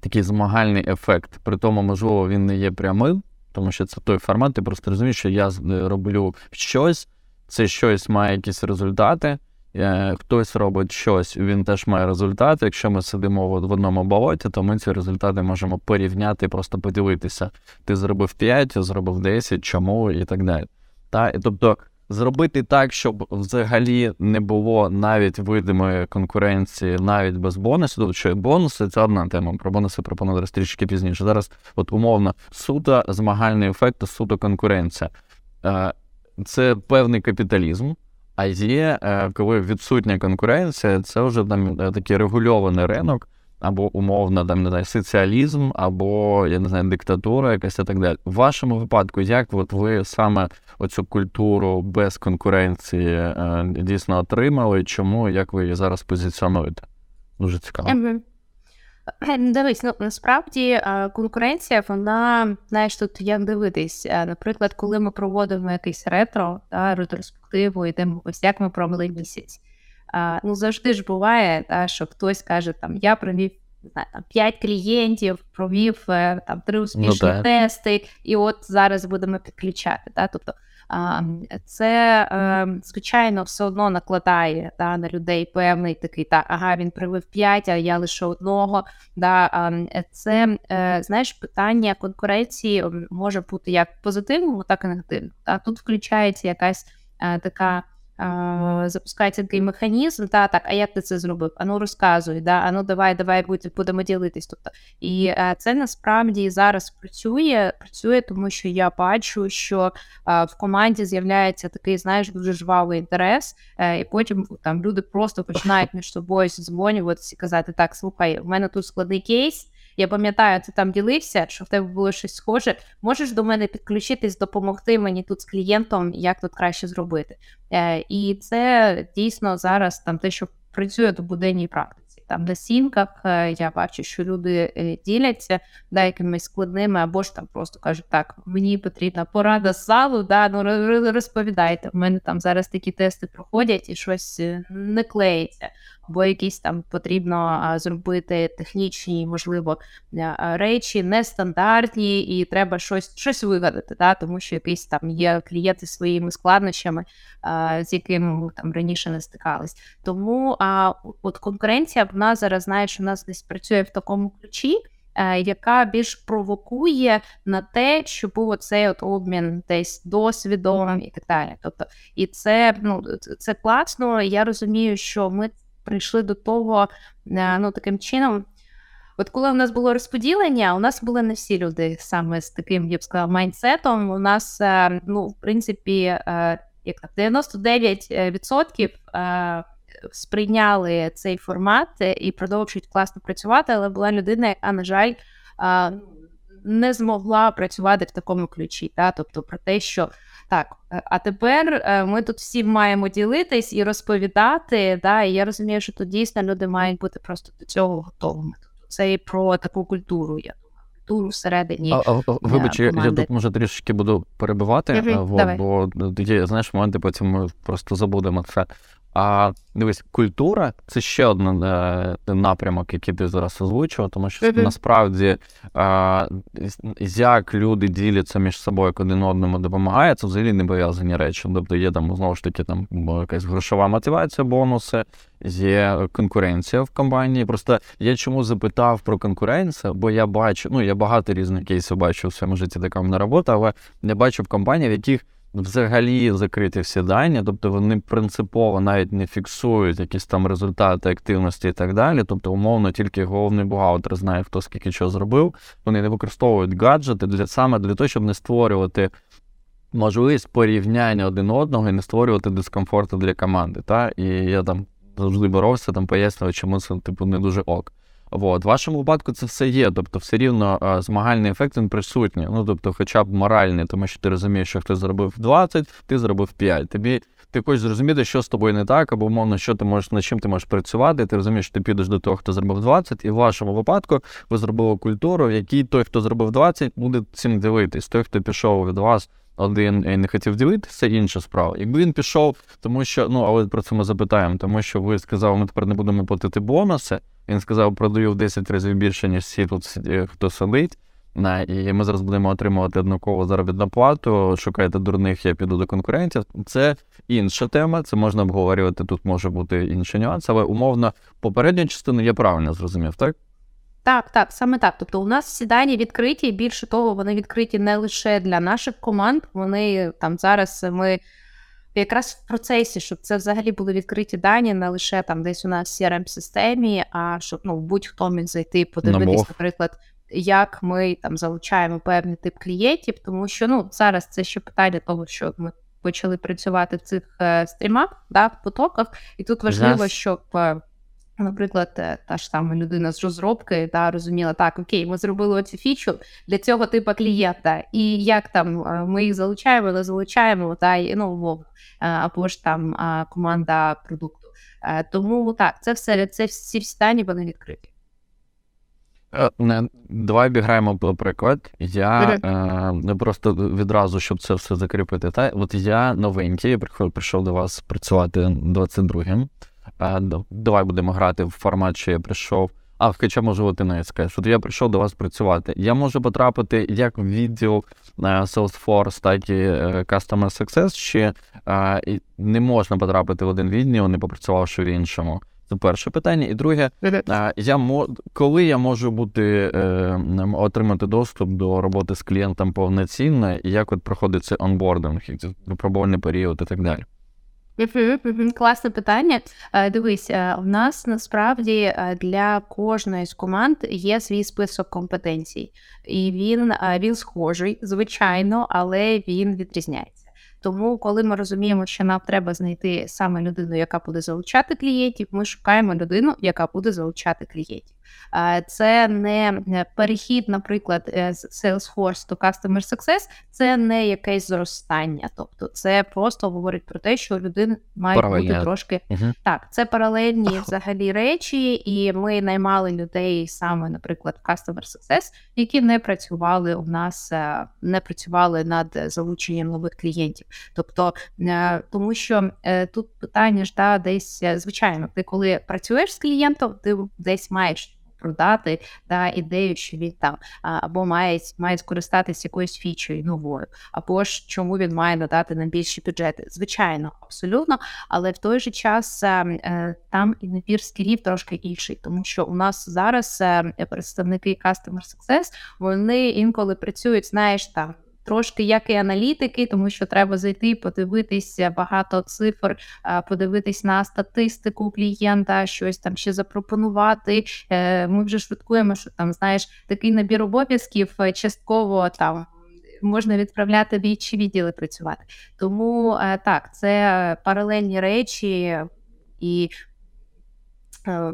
такий змагальний ефект. При тому, можливо, він не є прямим, тому що це той формат, ти просто розумієш, що я роблю щось, це щось має якісь результати. Е, Хтось робить щось, він теж має результати. Якщо ми сидимо в одному болоті, то ми ці результати можемо порівняти і просто поділитися. Ти зробив 5, зробив 10, чому і так далі. Та, і тобто зробити так, щоб взагалі не було навіть видимої конкуренції, навіть без бонусів. Тобто, що бонуси це одна тема. Про бонуси пропоную трішки пізніше. Зараз, от умовно, суто змагальний ефект, суто конкуренція. Е, Це певний капіталізм. А є, е, коли відсутня конкуренція, це вже там е, такий регульований ринок, або умовно там не знаю, соціалізм, або я не знаю, диктатура, якась і так далі. В вашому випадку, як от ви саме оцю культуру без конкуренції е, дійсно отримали? Чому як ви її зараз позиціонуєте? Дуже цікаво. Дивись, ну насправді е, конкуренція, вона знаєш, тут як дивитись. Е, Наприклад, коли ми проводимо якийсь ретро, та, ретроспективу, йдемо ось як ми провели місяць. е, Ну завжди ж буває, та, що хтось каже, там я провів не знаю, там 5 клієнтів, провів там три успішні так. тести, і от зараз будемо підключати. Та, тобто це, е, звичайно, все одно накладає да, на людей певний такий, так, ага, він привив 5, а я лише одного. Да, е, це, е, знаєш, питання конкуренції може бути як позитивного, так і негативним. А Тут включається якась е, така. Е, Запускається такий механізм, та так, а як ти це зробив? Ану розказуй, да, ану давай, давай будемо ділитись. Тобто, і е, це насправді зараз працює, працює, тому що я бачу, що е, в команді з'являється такий, знаєш, дуже жвавий інтерес, і потім там люди просто починають між собою дзвонюватися і казати: так, слухай, в мене тут складний кейс. Я пам'ятаю, ти там ділився, що в тебе було щось схоже. Можеш до мене підключитись, допомогти мені тут з клієнтом, як тут краще зробити. Е, і це дійсно зараз там те, що працює до буденній практиці. Там на сінках е, я бачу, що люди е, діляться да, якимись складними, або ж там просто кажуть, так, мені потрібна порада з залу, да, ну ро- ро- розповідайте. У мене там зараз такі тести проходять і щось е, не клеїться, або якісь там потрібно зробити технічні, можливо, е, речі нестандартні, і треба щось, щось вигадати, да, тому що якісь там є клієнти своїми складнощами, з якими ми там раніше не стикались. Тому а, от конкуренція вона зараз знаєш, у нас десь працює в такому ключі, е, яка більш провокує на те, щоб був оцей от обмін десь досвідом і так далі. Тобто, і це ну це класно. Я розумію, що ми прийшли до того е, ну таким чином. От коли у нас було розподілення, у нас були не всі люди саме з таким, я б сказала, майнсетом. У нас, е, ну, в принципі, е, як так, 99% е, сприйняли цей формат і продовжують класно працювати, але була людина, яка, на жаль, не змогла працювати в такому ключі. Та? Тобто про те, що так, е, а тепер е, ми тут всі маємо ділитись і розповідати. Да? І я розумію, що тут дійсно люди мають бути просто до цього готовими. Це і про таку культуру, я культуру всередині. А, а, а, вибач, я, я тут може трішечки буду перебивати, вот, бо тоді, знаєш, моменти потім ми просто забудемо це. А дивись, культура це ще один е, напрямок, який ти зараз озвучував, тому що насправді е, як люди діляться між собою, як один одному допомагає, це взагалі не пов'язані речі. Тобто є там знову ж таки там якась грошова мотивація, бонуси, є конкуренція в компанії. Просто я чому запитав про конкуренцію, бо я бачу, ну я багато різних кейсів бачу в своєму житті, така в мене робота, але я бачу в компанії, в яких взагалі закриті всі дані, тобто вони принципово навіть не фіксують якісь там результати активності і так далі. Тобто, умовно, тільки головний бухгалтер знає, хто скільки чого зробив. Вони не використовують гаджети для саме для того, щоб не створювати можливість порівняння один одного і не створювати дискомфорту для команди. Та? І я там завжди боровся, там пояснював, чому це типу не дуже ок. От. В вашому випадку це все є, тобто все рівно а, змагальний ефект він присутній. Ну, тобто, хоча б моральний, тому що ти розумієш, що хтось зробив 20, ти зробив 5. Тобі ти хочеш зрозуміти, що з тобою не так, або умовно, що ти можеш над чим ти можеш працювати. Ти розумієш, що ти підеш до того, хто зробив 20, і в вашому випадку ви зробили культуру, в якій той, хто зробив 20, буде цим дивитись. Той, хто пішов від вас один і не хотів ділитися, інша справа. Якби він пішов, тому що ну але про це ми запитаємо, тому що ви сказали, ми тепер не будемо платити бонуси. Він сказав, продаю в 10 разів більше, ніж всі тут хто сидить. І ми зараз будемо отримувати однакову заробітну плату. Шукайте дурних, я піду до конкурентів. Це інша тема. Це можна обговорювати. Тут може бути інший нюанс, але умовно попередню частину я правильно зрозумів, так? Так, так, саме так. Тобто, у нас всі дані відкриті, і більше того, вони відкриті не лише для наших команд. Вони там зараз ми якраз в процесі, щоб це взагалі були відкриті дані, не лише там десь у нас в crm системі а щоб ну будь-хто міг зайти, подивитись, наприклад. Як ми там залучаємо певний тип клієнтів, тому що ну зараз це ще питання того, що ми почали працювати в цих е, стрімах, да, в потоках, і тут важливо, щоб е, Наприклад, е, та ж сама людина з розробки та розуміла, так, окей, ми зробили оцю фічу для цього типу клієнта, і як там е, ми їх залучаємо, не залучаємо, та й ну е, або ж там команда продукту. Тому так, це все це всі дані вони відкриті. Давай обіграємо приклад. Я е, просто відразу, щоб це все закріпити. Та от я новенький, я прийшов до вас працювати 22-м. Е, давай будемо грати в формат, що я прийшов. А, хоча можливо, ти не скажеш. От я прийшов до вас працювати. Я можу потрапити як в відділ е, Salesforce, так і е, Customer Success, чи е, не можна потрапити в один відділ, не попрацювавши в іншому. Це перше питання. І друге, Я. Коли я можу бути отримати доступ до роботи з клієнтом повноцінно, і як от проходить цей онбординг, випробувальний період і так далі? Класне питання. Е, Дивись, е, в нас насправді е, для кожної з команд є свій список компетенцій, і він, він схожий, звичайно, але він відрізняється. Тому, коли ми розуміємо, що нам треба знайти саме людину, яка буде залучати клієнтів, ми шукаємо людину, яка буде залучати клієнтів. Е, Це не е, перехід, наприклад, е, з Salesforce до Customer Success, це не якесь зростання. Тобто, це просто говорить про те, що у людини має бути трошки Угу. так. Це паралельні взагалі речі, і ми наймали людей саме, наприклад, в Customer Success, які не працювали у нас, е, не працювали над залученням нових клієнтів. Тобто, е, тому що е, тут питання ж да, десь е, звичайно, ти коли працюєш з клієнтом, ти десь маєш. Продати та ідею, що він там або має, має скористатися якоюсь фічою новою, або ж чому він має надати нам більші бюджети. Звичайно, абсолютно, але в той же час е, е, там і набір скілів трошки інший, тому що у нас зараз е, представники Customer Success, вони інколи працюють, знаєш, там. Трошки як і аналітики, тому що треба зайти, подивитися багато цифр, подивитись на статистику клієнта, щось там ще запропонувати. Е, Ми вже швидкуємо, що там знаєш такий набір обов'язків е, частково там можна відправляти в інші відділи працювати. Тому е, так, це паралельні речі, і,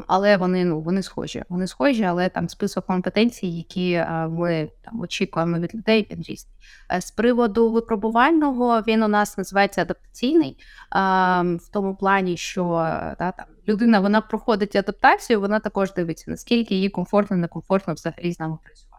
але вони, ну, вони схожі. Вони схожі, але там список компетенцій, які е, ми там, очікуємо від людей, він різний. Е, З приводу випробувального він у нас називається адаптаційний, е, в тому плані, що е, да, там, людина вона проходить адаптацію, вона також дивиться, наскільки їй комфортно, некомфортно взагалі з нами працювати.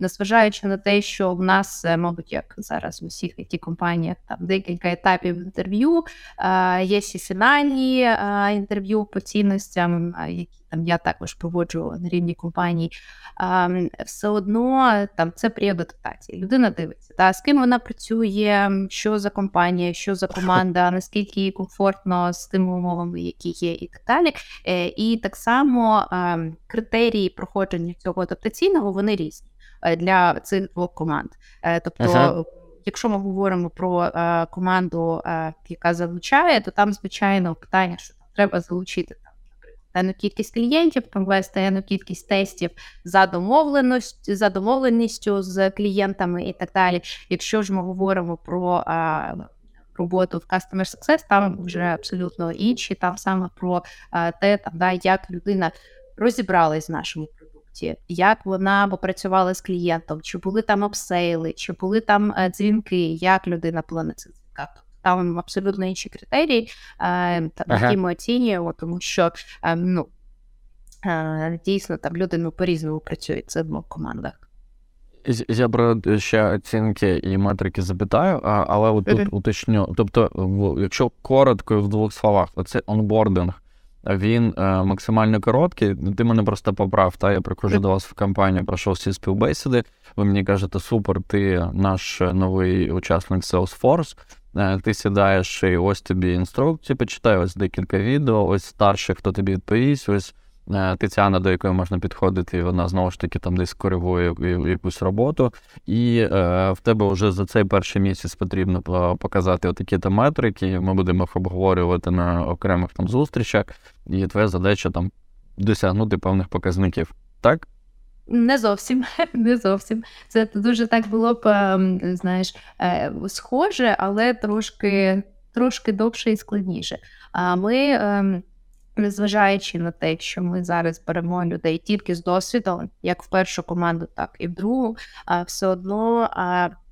Незважаючи на те, що в нас, е, мабуть, як зараз в усіх it компаніях там декілька етапів інтерв'ю, е, є ще фінальні е, інтерв'ю по цінностям, які там я також проводжу на рівні компаній. е, Все одно там це період. Людина дивиться, та, з ким вона працює, що за компанія, що за команда, наскільки їй комфортно з тими умовами, які є, і так далі. І так само е, критерії проходження цього адаптаційного вони різні для цих двох команд. Е, Тобто, Ага. якщо ми говоримо про е, команду, е, яка залучає, то там, звичайно, питання, що треба залучити там. Певну кількість клієнтів, провести певну кількість тестів за домовленістю, за домовленістю з клієнтами і так далі. Якщо ж ми говоримо про е, роботу в Customer Success, там вже абсолютно інші, там саме про е, те, там, да, як людина розібралась в нашому продукті, як вона попрацювала з клієнтом, чи були там апсейли, чи були там е, дзвінки, як людина була на цих дзвінках. Тобто там абсолютно інші критерії, е, Ага. які ми оцінюємо, тому що е, ну, дійсно там люди ну, по-різному працюють це в двох командах. Я про ще оцінки і метрики запитаю, але от тут уточню. Тобто, якщо коротко і в двох словах, оце онбординг, він е, максимально короткий. Ти мене просто поправ, та я прикажу до вас в компанію, пройшов всі співбесіди. Ви мені кажете, супер, ти наш новий учасник Salesforce. Е, Ти сідаєш і ось тобі інструкції, почитай, ось декілька відео, ось старший, хто тобі відповість, ось е, Тетяна, до якої можна підходити, і вона знову ж таки там десь коригує якусь роботу. І е, в тебе вже за цей перший місяць потрібно показати отакі там метрики. Ми будемо їх обговорювати на окремих там зустрічах, і твоя задача там досягнути певних показників. Так? Не зовсім, не зовсім. Це дуже так було б, ем, знаєш, е, схоже, але трошки, трошки довше і складніше. А ми, ем, незважаючи на те, що ми зараз беремо людей тільки з досвідом, як в першу команду, так і в другу, а все одно.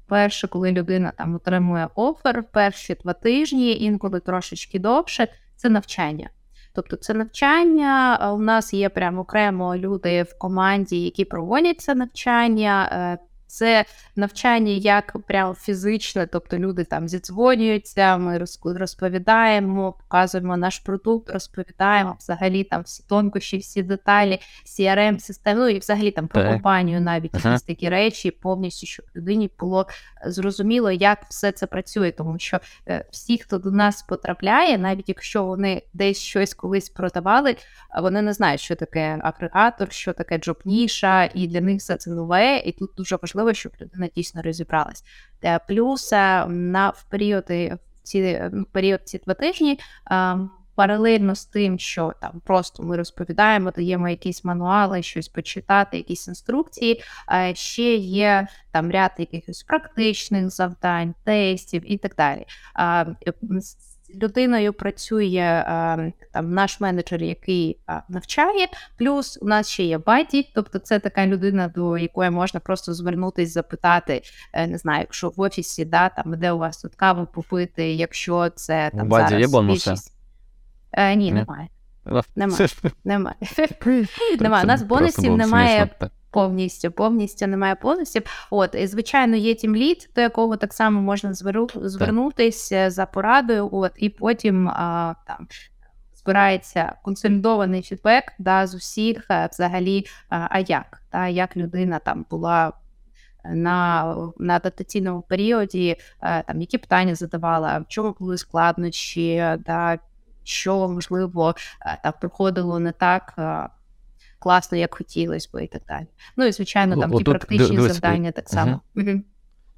Перше, коли людина там отримує офер, перші два тижні, інколи трошечки довше, це навчання. Тобто це навчання. У нас є прямо окремо люди в команді, які проводять це навчання. Це навчання як прямо фізичне, тобто люди там зідзвонюються, ми розповідаємо, показуємо наш продукт, розповідаємо взагалі там всі тонкощі, всі деталі, crm системи ну і взагалі там про Так. компанію навіть Ага. якісь такі речі, повністю, щоб людині було зрозуміло, як все це працює, тому що е, всі, хто до нас потрапляє, навіть якщо вони десь щось колись продавали, вони не знають, що таке агрегатор, що таке джоб-ніша, і для них все це нове. І тут дуже важливо, щоб людина дійсно розібралась. Е, Плюс е, на в періоди в ці е, в період ці два тижні. е, Паралельно з тим, що там просто ми розповідаємо, даємо якісь мануали, щось почитати, якісь інструкції. Ще є там ряд якихось практичних завдань, тестів і так далі. Е, людиною працює а, там наш менеджер, який а, навчає. Плюс у нас ще є buddy, тобто це така людина, до якої можна просто звернутись, запитати, е, не знаю, якщо в офісі, да, там де у вас тут каву попити, якщо це У там buddy зараз є бонуси? Е, ні, немає. Немає. Немає. Немає. У нас бонусів немає. Повністю, повністю немає бонусів. От, і звичайно, є тімліт, до якого так само можна зверу- звернутися за порадою. От, і потім а, там збирається консолідований фідбек да, з усіх, е, взагалі, а, як, та, як людина там була. На, на адаптаційному періоді, е, там які питання задавала, в чому були складнощі, да, що можливо е, там проходило не так е, класно, як хотілося би, і так далі. Ну і звичайно, там О, ті тут практичні дивись, завдання так само. Мгм.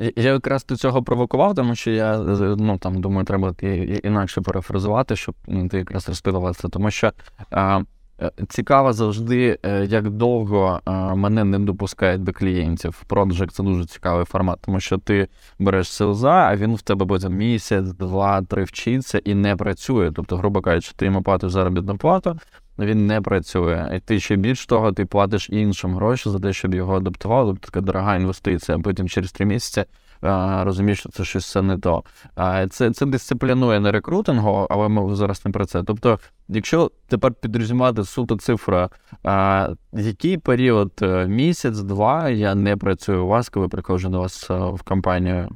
Я- якраз до цього провокував, тому що я ну там думаю, треба інакше перефразувати, щоб ну, ти якраз розпитував це. Тому що а, е, цікаво завжди, е, як довго мене не допускають до клієнтів. Проджект це дуже цікавий формат, тому що ти береш селза, а він в тебе потім місяць, два, три вчиться і не працює. Тобто, грубо кажучи, ти йому платиш заробітну плату. Він не працює. І ти ще більш того, ти платиш іншим гроші за те, щоб його адаптували. Тобто така дорога інвестиція. А потім через три місяці а, розумієш, що це щось все не то. А, це, це дисциплінує на рекрутингу, але ми зараз не про це. Тобто, якщо тепер підрозуміти суто цифра, а, який період е, місяць-два я не працюю у вас, коли приходжу до вас е, в компанію?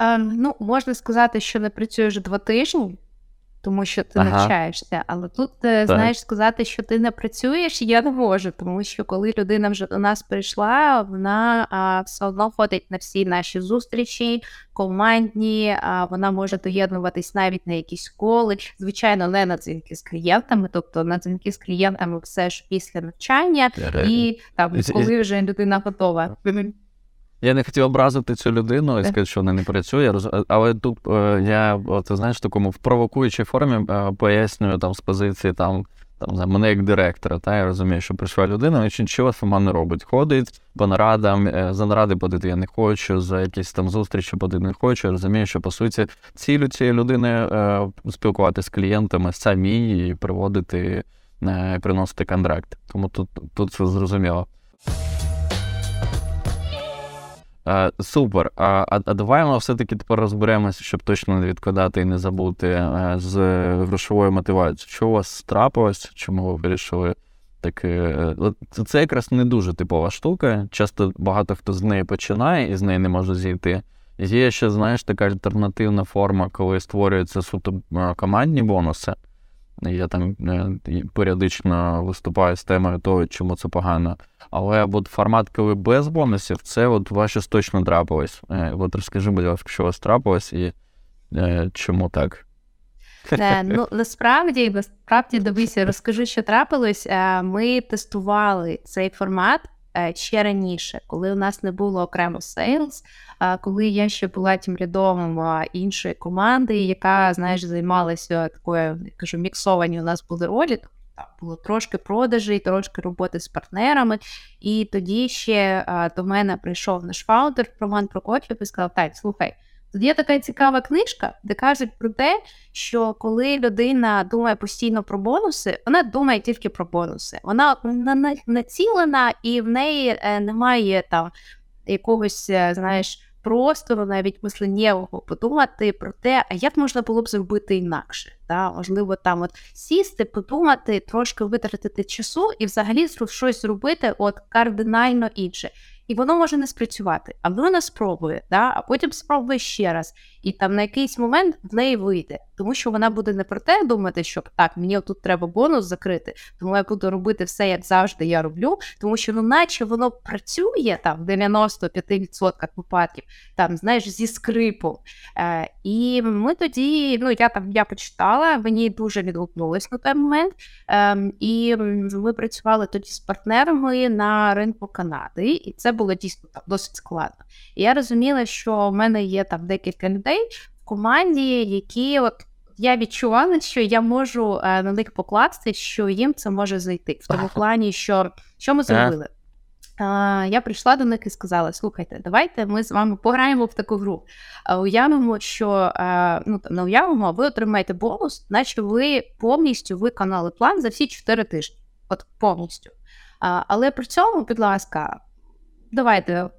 Е, ну, можна сказати, що не працює вже два тижні, тому що ти Ага. навчаєшся. Але тут, е, знаєш, сказати, що ти не працюєш, я не можу, тому що коли людина вже до нас прийшла, вона а, все одно ходить на всі наші зустрічі, командні, а, вона може доєднуватись навіть на якісь коли. Звичайно, не на дзвінки з клієнтами, тобто на дзвінки з клієнтами все ж після навчання, і там, коли вже людина готова. Я не хотів образити цю людину і сказати, що вона не працює, але тут е, я от, знаєш, в такому в провокуючій формі е, пояснюю там з позиції там. Там не мене як директора, та я розумію, що прийшла людина, і нічого сама не робить. Ходить по нарадам, е, за наради платити я не хочу, за якісь там зустрічі платити не хочу. Я розумію, що по суті цілю цієї людини е, спілкуватися з клієнтами самі і приводити, е, приносити контракт. Тому тут, тут це зрозуміло. Е, Супер. А, а, а давай ми все-таки тепер розберемося, щоб точно не відкладати і не забути е, з грошовою мотивацією. Що у вас трапилось? Чому ви вирішили так? е, Це, якраз не дуже типова штука. Часто багато хто з неї починає і з неї не може зійти. Є ще, знаєш, така альтернативна форма, коли створюються суто е, командні бонуси. Я там періодично виступаю з темою того, чому це погано. Але от формат, коли без бонусів, це от у вас щось точно трапилось. Е, От розкажи, будь ласка, що у вас трапилось і е, чому так? Е, ну, насправді, насправді, дивися, розкажу, що трапилось. Е, Ми тестували цей формат ще раніше, коли у нас не було окремо сейлс, коли я ще була тим рядовим іншої команди, яка, знаєш, займалася такою, я кажу, міксовані у нас були ролі. Там було трошки продажі, трошки роботи з партнерами. І тоді ще а, до мене прийшов наш фаундер Роман Прокоф'єв і сказав: Так, слухай, тут є така цікава книжка, де кажуть про те, що коли людина думає постійно про бонуси, вона думає тільки про бонуси. Вона на- на- націлена і в неї е, немає там якогось, е, знаєш, простору, навіть мисленнєвого, подумати про те, а як можна було б зробити інакше. Да? Можливо, там от сісти, подумати, трошки витратити часу і взагалі щось зробити от кардинально інше. І воно може не спрацювати, а вона спробує, да? а потім спробує ще раз. І там на якийсь момент в неї вийде, тому що вона буде не про те думати, що так, мені тут треба бонус закрити, тому я буду робити все, як завжди я роблю, тому що ну, наче воно працює там в 95% випадків, там знаєш, зі скрипом. Е, і ми тоді, ну я там я почитала, мені дуже відгукнулось на той момент. Е, і ми працювали тоді з партнерами на ринку Канади, і це було дійсно там досить складно. І я розуміла, що в мене є там декілька людей в команді, які от. Я відчувала, що я можу е, на них покласти, що їм це може зайти. В тому плані, що, що ми зробили. А, я прийшла до них і сказала: слухайте, давайте ми з вами пограємо в таку гру. А, уявимо, що е, ну там не уявимо, а ви отримаєте бонус, наче ви повністю виконали план за всі 4 тижні. От повністю. Але при цьому, будь ласка, давайте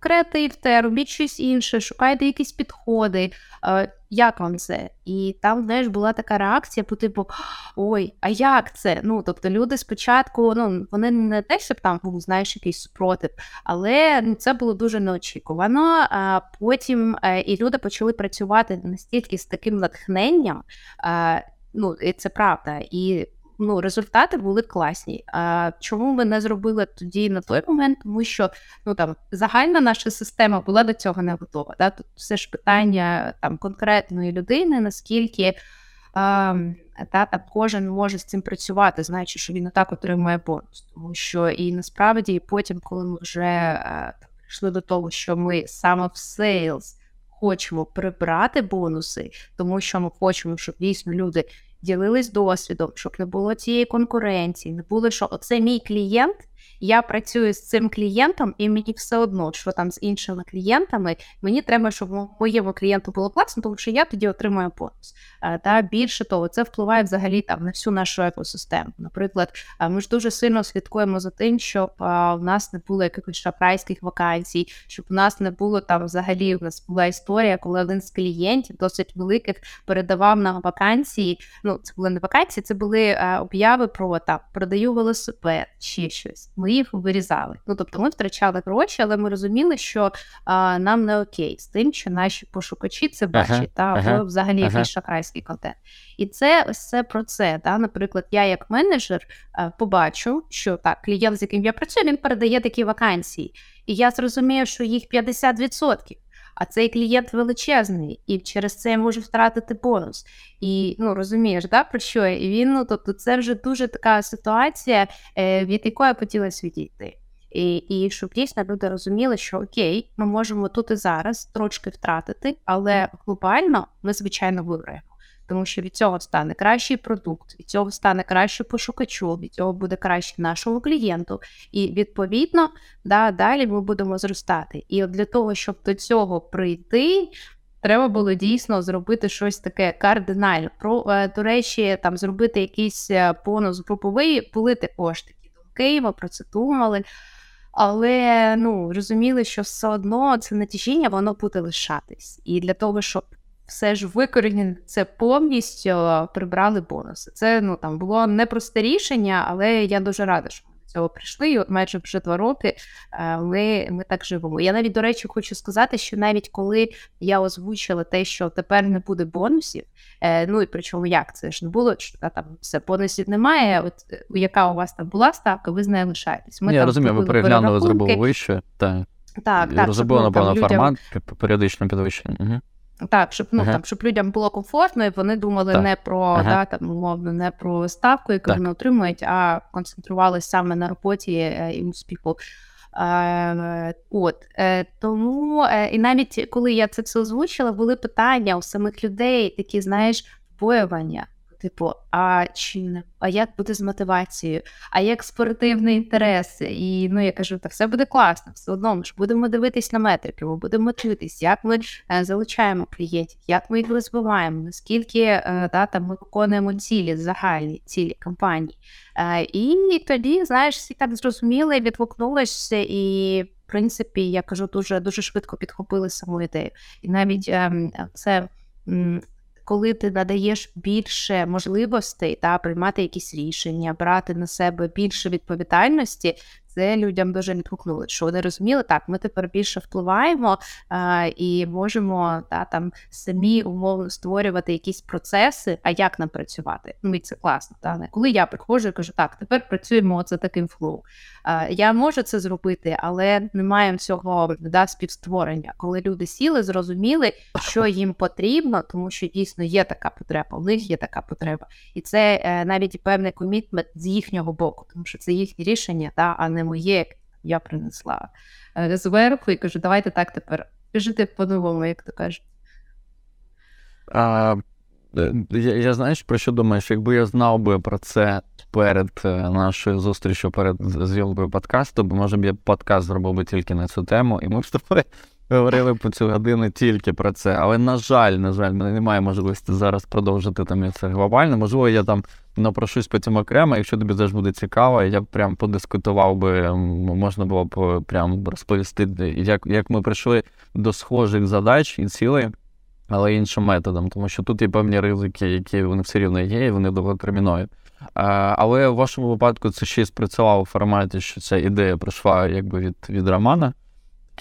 креативте, робіть щось інше, шукайте якісь підходи. Е, як вам це? І там, знаєш, була така реакція по типу: ой, а як це? Ну, тобто, люди спочатку, ну, вони не те, щоб там був, знаєш, якийсь супротив, але ну, це було дуже неочікувано. А потім е, і люди почали працювати настільки з таким натхненням. Е, ну, і це правда. І ну, результати були класні. А чому ми не зробили тоді на той момент? Тому що ну там загальна наша система була до цього не готова. Да? Тут все ж питання там конкретної людини, наскільки. А, та, там кожен може з цим працювати, знаючи, що він і так отримує бонус. Тому що і насправді потім, коли ми вже е, там, до того, що ми саме в сейлс хочемо прибрати бонуси, тому що ми хочемо, щоб дійсно люди ділились досвідом, щоб не було цієї конкуренції, не було, що оце мій клієнт. Я працюю з цим клієнтом, і мені все одно, що там з іншими клієнтами, мені треба, щоб моєму клієнту було класно, тому що я тоді отримую бонус. Е, Та більше того, це впливає взагалі там на всю нашу екосистему. Наприклад, е, ми ж дуже сильно слідкуємо за тим, щоб е, у нас не було якихось шапрайських вакансій, щоб у нас не було там взагалі. У нас була історія, коли один з клієнтів досить великих передавав нам вакансії. Ну, це були не вакансії, це були е, обяви про там продаю велосипед чи щось. Ми їх вирізали. Ну тобто ми втрачали гроші, але ми розуміли, що а, нам не окей з тим, що наші пошукачі це бачать, Ага, та або ага, взагалі ага. якийсь шахрайський контент. І це ось це про це. Та, Наприклад, я як менеджер а, побачу, що так, клієнт, з яким я працюю, він передає такі вакансії. І я зрозумію, що їх 50%. А цей клієнт величезний, і через це я можу втратити бонус. І ну розумієш, да, про що я? І він, ну тобто, це вже дуже така ситуація, е, від якої хотілося відійти. І, і щоб дійсно люди розуміли, що окей, ми можемо тут і зараз трошки втратити, але глобально ми звичайно виграємо. Тому що від цього стане кращий продукт, від цього стане краще пошукачу, від цього буде краще нашому клієнту. І відповідно, да, далі ми будемо зростати. І от для того, щоб до цього прийти, треба було дійсно зробити щось таке кардинальне. Про е, до речі, там зробити якийсь е, бонус груповий, були також такі думки, ми про це думали. Але ну розуміли, що все одно це натяжіння воно буде лишатись. І для того, щоб все ж викорінити це повністю прибрали бонуси. Це ну там було непросте рішення, але я дуже рада, що ми до цього прийшли. І от майже вже два роки е, ми, ми так живемо. Я навіть, до речі, хочу сказати, що навіть коли я озвучила те, що тепер не буде бонусів, е, ну і причому як це ж не було, що там все бонусів немає. От е, яка у вас там була ставка, ви з нею лишаєтесь. Ми я там розумію, ви переглянули, зробили вище. Так, Так, так, розробили, напевно, формат п- періодично підвищення. Угу. Так, щоб ну Ага. там, щоб людям було комфортно, і вони думали Так. не про Ага. да, там, умовно, не про ставку, яку Так. вони отримують, а концентрувалися саме на роботі е, і успіху. Е, от е, тому е, і навіть коли я це все озвучила, були питання у самих людей, такі, знаєш, побоювання. Типу, а чи а як буде з мотивацією? А як спортивні інтереси? І ну я кажу, та все буде класно, все одно ми ж будемо дивитись на метрики, ми будемо дивитись, як ми е, залучаємо клієнтів, як ми їх розвиваємо, наскільки е, да, там ми виконуємо цілі, загальні цілі компанії. Е, і тоді, знаєш, всі так зрозуміли, відгукнулися, і в принципі, я кажу, дуже дуже швидко підхопили саму ідею. І навіть ем, це. м, Коли ти надаєш більше можливостей та приймати якісь рішення, брати на себе більше відповідальності, це людям дуже відгукнуло, що вони розуміли, так, ми тепер більше впливаємо а, і можемо та, там самі умовно створювати якісь процеси, а як нам працювати. Ну і це класно. Та? Не Коли я приходжу і кажу, так, тепер працюємо за таким flow. А, я можу це зробити, але не маємо цього да, співстворення. Коли люди сіли, зрозуміли, що їм потрібно, тому що дійсно є така потреба, у них є така потреба. І це е, навіть певний комітмент з їхнього боку, тому що це їхнє рішення, та, а не моє, я принесла е, зверху і кажу, давайте так тепер. Жити по-новому, як то кажуть. А, е, я, я знаєш, про що думаєш? Якби я знав би про це перед е, нашою зустрічю, перед зйомкою подкасту, бо може б я подкаст зробив би тільки на цю тему, і ми б з тобою говорили по цю годину тільки про це. Але, на жаль, на жаль, мене немає можливості зараз продовжити там це глобально. Можливо, я там напрошусь потім окремо, якщо тобі теж буде цікаво, я б прям подискутував би, можна було б е, прям розповісти, як, як ми прийшли до схожих задач і цілей але іншим методом, тому що тут є певні ризики, які вони все рівно є, і вони довготермінові. Але в вашому випадку це ще й спрацювало в форматі, що ця ідея прийшла якби від, від Романа.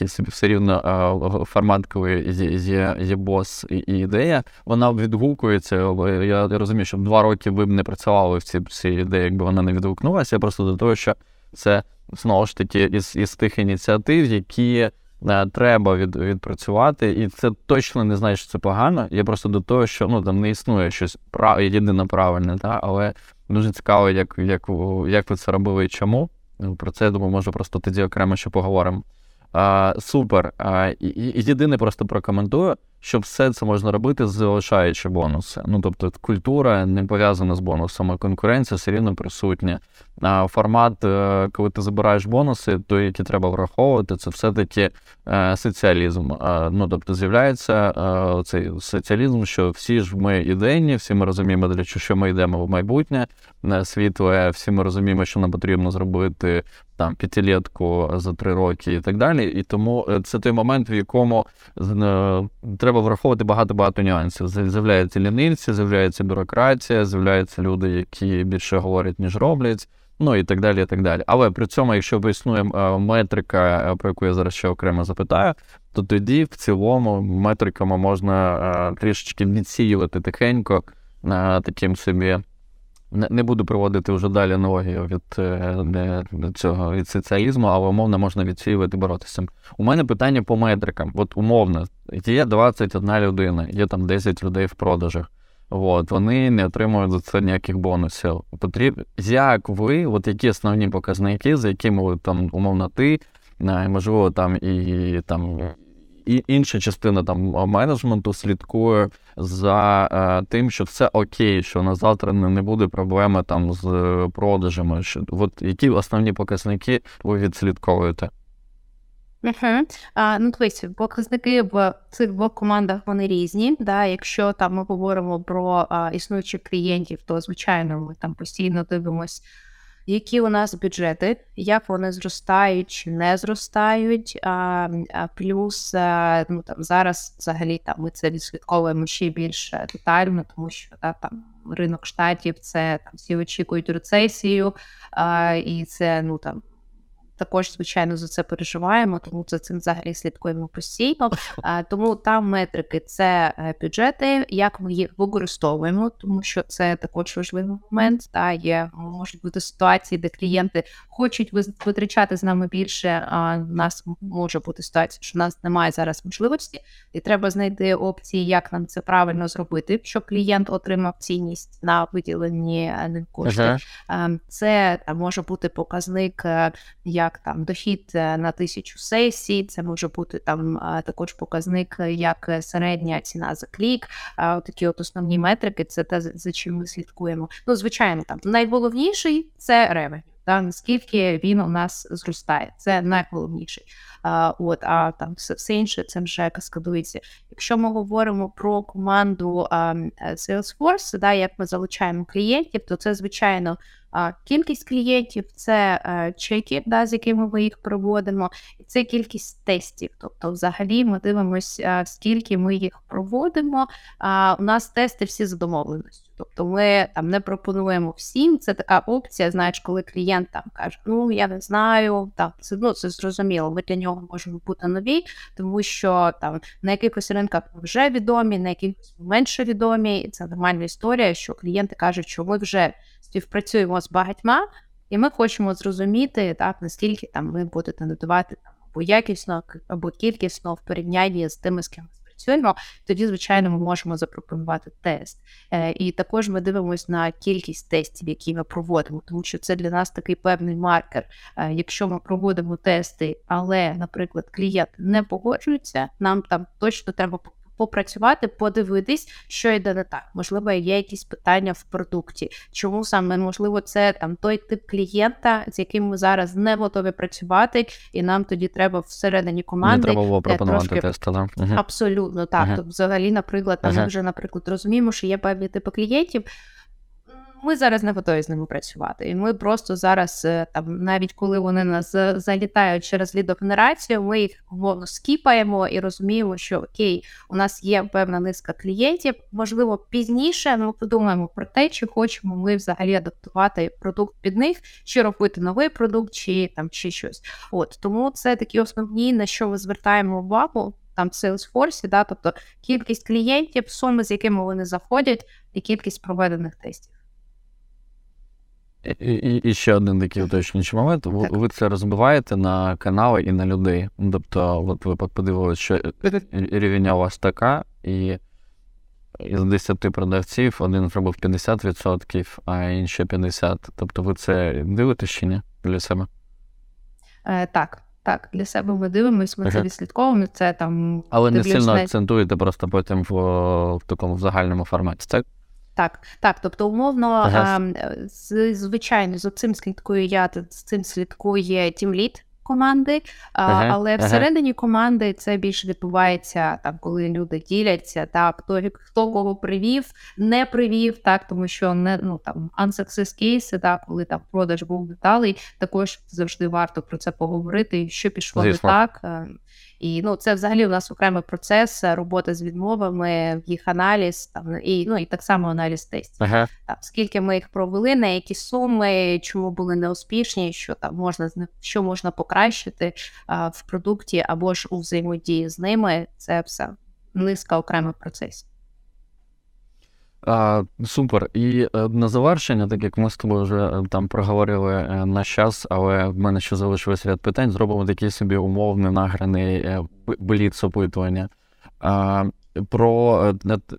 Собі все рівно а, формат, коли є, бос і, ідея, вона відгукується. Я, розумію, що два роки ви б не працювали в цій, цій ідеї, якби вона не відгукнулася. Я просто до того, що це знову ж таки із, із тих ініціатив, які е, треба від, відпрацювати, і це точно не значить, що це погано. Я просто до того, що ну там не існує щось прав... єдине правильне, та? але дуже цікаво, як, як, як ви це робили і чому. Про це я думаю, може просто тоді окремо ще поговоримо. А, супер. А, єдине просто прокоментую, що все це можна робити, залишаючи бонуси. Ну тобто, культура не пов'язана з бонусами, конкуренція все рівно присутня. А формат, е, коли ти забираєш бонуси, то які треба враховувати, це все-таки е, соціалізм. Ну тобто з'являється е, цей соціалізм, що всі ж ми ідейні, всі ми розуміємо, для чого ми йдемо в майбутнє світле, всі ми розуміємо, що нам потрібно зробити там п'ятилітку за три роки і так далі. І тому е, це той момент, в якому е, треба враховувати багато-багато нюансів. З'я- З'являються лінивці, з'являється бюрократія, з'являються люди, які більше говорять, ніж роблять. Ну і так далі, і так далі. Але при цьому, якщо існує е, метрика, про яку я зараз ще окремо запитаю, то тоді в цілому метриками можна трішечки відсіювати тихенько таким собі. Не, буду проводити вже далі аналогію від е, цього від соціалізму, але умовно можна відсіювати боротися. У мене питання по метрикам. От умовно, є 21 людина, є там 10 людей в продажах. От, вони не отримують за це ніяких бонусів. Потрібно, як ви, от які основні показники, за якими ви там, умовно, ти, е, можливо, там і там і інша частина там менеджменту слідкує за е, тим, що все окей, що на завтра не, буде проблеми там з е, продажами. Що, от які основні показники ви відслідковуєте? Ну, дивись, показники в цих двох командах вони різні. Да? Якщо там ми говоримо про а, існуючих клієнтів, то звичайно ми там постійно дивимось, які у нас бюджети, як вони зростають чи не зростають. А, а плюс а, ну там зараз взагалі там ми це відслідковуємо ще більш е, детально, тому що та, там ринок штатів це там всі очікують рецесію, а, і це ну там. Також, звичайно, за це переживаємо, тому за цим взагалі слідкуємо постійно. Тому там метрики це е, бюджети, як ми їх використовуємо, тому що це також важливий момент. Та є можуть бути ситуації, де клієнти хочуть витрачати з нами більше. А в нас може бути ситуація, що в нас немає зараз можливості, і треба знайти опції, як нам це правильно зробити, щоб клієнт отримав цінність на виділені е, кошти. Ага. Ем, Це е, може бути показник, е, як там дохід е, на тисячу сесій. Це може бути там е, також показник, е, як середня ціна за клік. Такі от основні метрики, це те, за чим ми слідкуємо. Ну, звичайно, там найголовніший це ревень. Та наскільки він у нас зростає, це найголовніший. А, от, а там все, все інше це вже каскадується. Якщо ми говоримо про команду а, Salesforce, да, як ми залучаємо клієнтів, то це звичайно кількість клієнтів, це е, чеки, да, з якими ми їх проводимо, і це кількість тестів. Тобто, взагалі, ми дивимося, скільки ми їх проводимо. У нас тести всі за домовленістю. Тобто ми там не пропонуємо всім. Це така опція, знаєш, коли клієнт там каже: Ну я не знаю, там це ну це зрозуміло. Ми для нього можемо бути нові, тому що там на якихось ринках ми вже відомі, на якихось менше відомі, і це нормальна історія, що клієнти кажуть, що ми вже співпрацюємо з багатьма, і ми хочемо зрозуміти, так наскільки там ви будете надавати там або якісно, або кількісно в порівнянні з тими, з ким ми спрацюємо. Тоді, звичайно, ми можемо запропонувати тест. Е, І також ми дивимося на кількість тестів, які ми проводимо, тому що це для нас такий певний маркер. Е, Якщо ми проводимо тести, але, наприклад, клієнт не погоджується, нам там точно треба попрацювати, подивитись, що йде не так. Можливо, є якісь питання в продукті. Чому саме можливо це там той тип клієнта, з яким ми зараз не готові працювати, і нам тоді треба всередині Не команди треба було е, пропонувати трошки тести, да? Абсолютно так. Ага. Тобто, взагалі, наприклад, там, ми вже, наприклад, розуміємо, що є певні типи клієнтів. Ми зараз не готові з ними працювати. І ми просто зараз, е, там, навіть коли вони нас залітають через лідогенерацію, ми їх умовно скіпаємо і розуміємо, що окей, у нас є певна низка клієнтів. Можливо, пізніше ми подумаємо про те, чи хочемо ми взагалі адаптувати продукт під них, чи робити новий продукт, чи там чи щось. От тому це такі основні, на що ми звертаємо увагу. Там Salesforce, да, тобто кількість клієнтів, суми, з якими вони заходять, і кількість проведених тестів. І, і, ще один такий уточнюючий момент. Ви, Так. ви це розбиваєте на канали і на людей. Ну, Тобто, от ви подивилися, що рівня у вас така, і із 10 продавців один зробив 50%, а інші 50%. Тобто ви це дивитесь чи ні для себе? Е, так, так, для себе ми дивимося, ми це відслідковуємо. Це там Але не сильно акцентуєте просто потім в, в такому в загальному форматі. Так? Так, так, тобто, умовно, Ага. ем, е, з- звичайно, за цим слідкую я, з цим слідкує тімліт команди, а, Ага, але ага. всередині команди це більше відбувається там, коли люди діляться, так, хто, хто кого привів, не привів, так, тому що не ну там unsuccess кейси, так, коли там продаж був деталей, також завжди варто про це поговорити, що пішло Звісно. не так. І ну, це взагалі у нас окремий процес е, роботи з відмовами, їх аналіз там і ну і так само аналіз тестів. Ага. Там, скільки ми їх провели, на які суми, чому були неуспішні, що там можна що можна покращити а, в продукті або ж у взаємодії з ними. Це все низка окремих процесів. А, супер. І е, на завершення, так як ми з тобою вже е, там проговорили е, наш час, але в мене ще залишилось ряд питань, зробимо такий собі умовний награний бліц опитування. А, про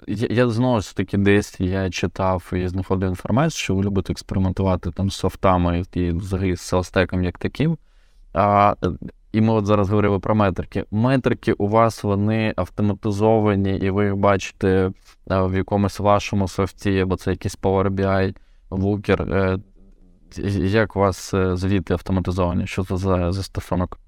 я, я знову ж таки десь я читав і знаходив інформацію, що ви любите експериментувати там з софтами і взагалі з селстеком як таким. А, і ми от зараз говорили про метрики. Метрики у вас вони автоматизовані, і ви їх бачите е, в якомусь вашому софті, або це якийсь Power BI, Looker. Е, Як у вас е, звіти автоматизовані? Що це за застосунок?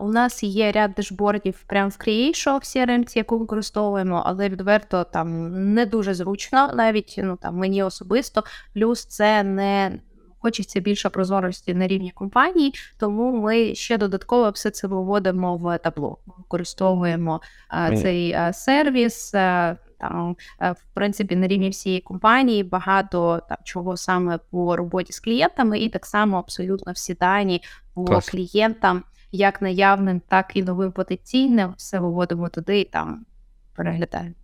У нас є ряд дешбордів прямо в Creation в CRM, яку використовуємо, але відверто там не дуже зручно, навіть ну там мені особисто. Плюс це не хочеться більше прозорості на рівні компаній, тому ми ще додатково все це виводимо в табло. Ми використовуємо е, цей е, сервіс. е, Там, в принципі, на рівні всієї компанії багато там чого саме по роботі з клієнтами, і так само абсолютно всі дані по Клас. клієнтам, як наявним, так і новим потенційним. Все виводимо туди і там переглядаємо.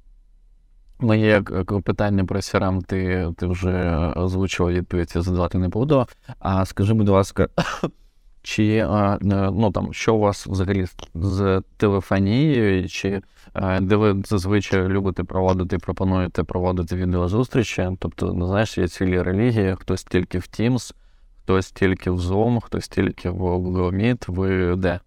Моє е, питання про CRM ти, ти вже озвучила відповідь, я задавати не буду. А скажи, будь ласка, чи е, е, ну там що у вас взагалі з- телефонією, чи е, де ви зазвичай любите проводити, пропонуєте проводити відеозустрічі? Тобто, ну, знаєш, є цілі релігії, хтось тільки в Teams, хтось тільки в Zoom, хтось тільки в Google Meet. Ви де?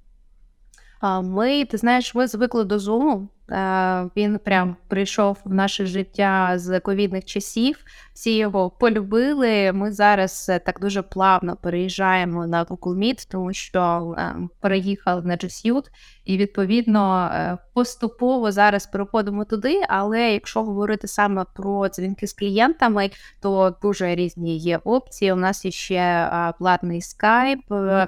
Ми, ти знаєш, ми звикли до Zoom. Е, Він прям прийшов в наше життя з ковідних часів. Всі його полюбили. Ми зараз е, так дуже плавно переїжджаємо на Meet, тому що е, переїхали на Suite, і відповідно поступово зараз переходимо туди. Але якщо говорити саме про дзвінки з клієнтами, то дуже різні є опції. У нас є ще платний е,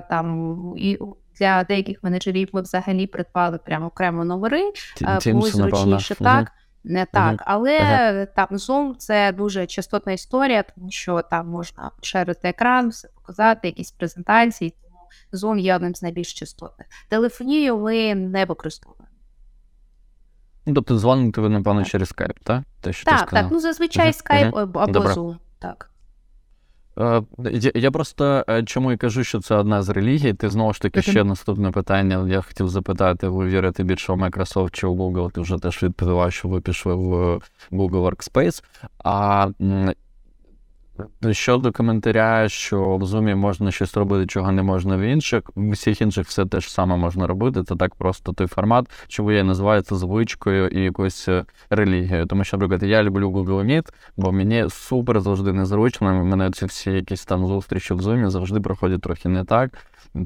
там і для деяких менеджерів ми взагалі придбали прямо окремо номери, е, комусь напевно. зручніше так. Не так, Мгм. але Ага. там Zoom це дуже частотна історія, тому що там можна шерити екран, все показати, якісь презентації. Тому Zoom є одним з найбільш частотних. Телефонію ми не використовуємо. Ну, Тобто дзвоните ви, напевно, через Skype, так? Те, що Так, так, ну зазвичай Skype або, або Добре. Zoom. Так. Е, Я, я просто е, чому і кажу, що це одна з релігій. Ти знову ж таки ще наступне питання. Я хотів запитати, ви вірите більше в Microsoft чи в Google? Ти вже теж відповіла, що ви пішли в е, Google Workspace. А щодо коментаря, що в Zoom можна щось робити, чого не можна в інших, в усіх інших все те ж саме можна робити. Це так просто той формат, чого я називаю це звичкою і якоюсь е, релігією. Тому що, наприклад, я люблю Google Meet, бо мені супер завжди незручно. У мене ці всі якісь там зустрічі в Zoom завжди проходять трохи не так.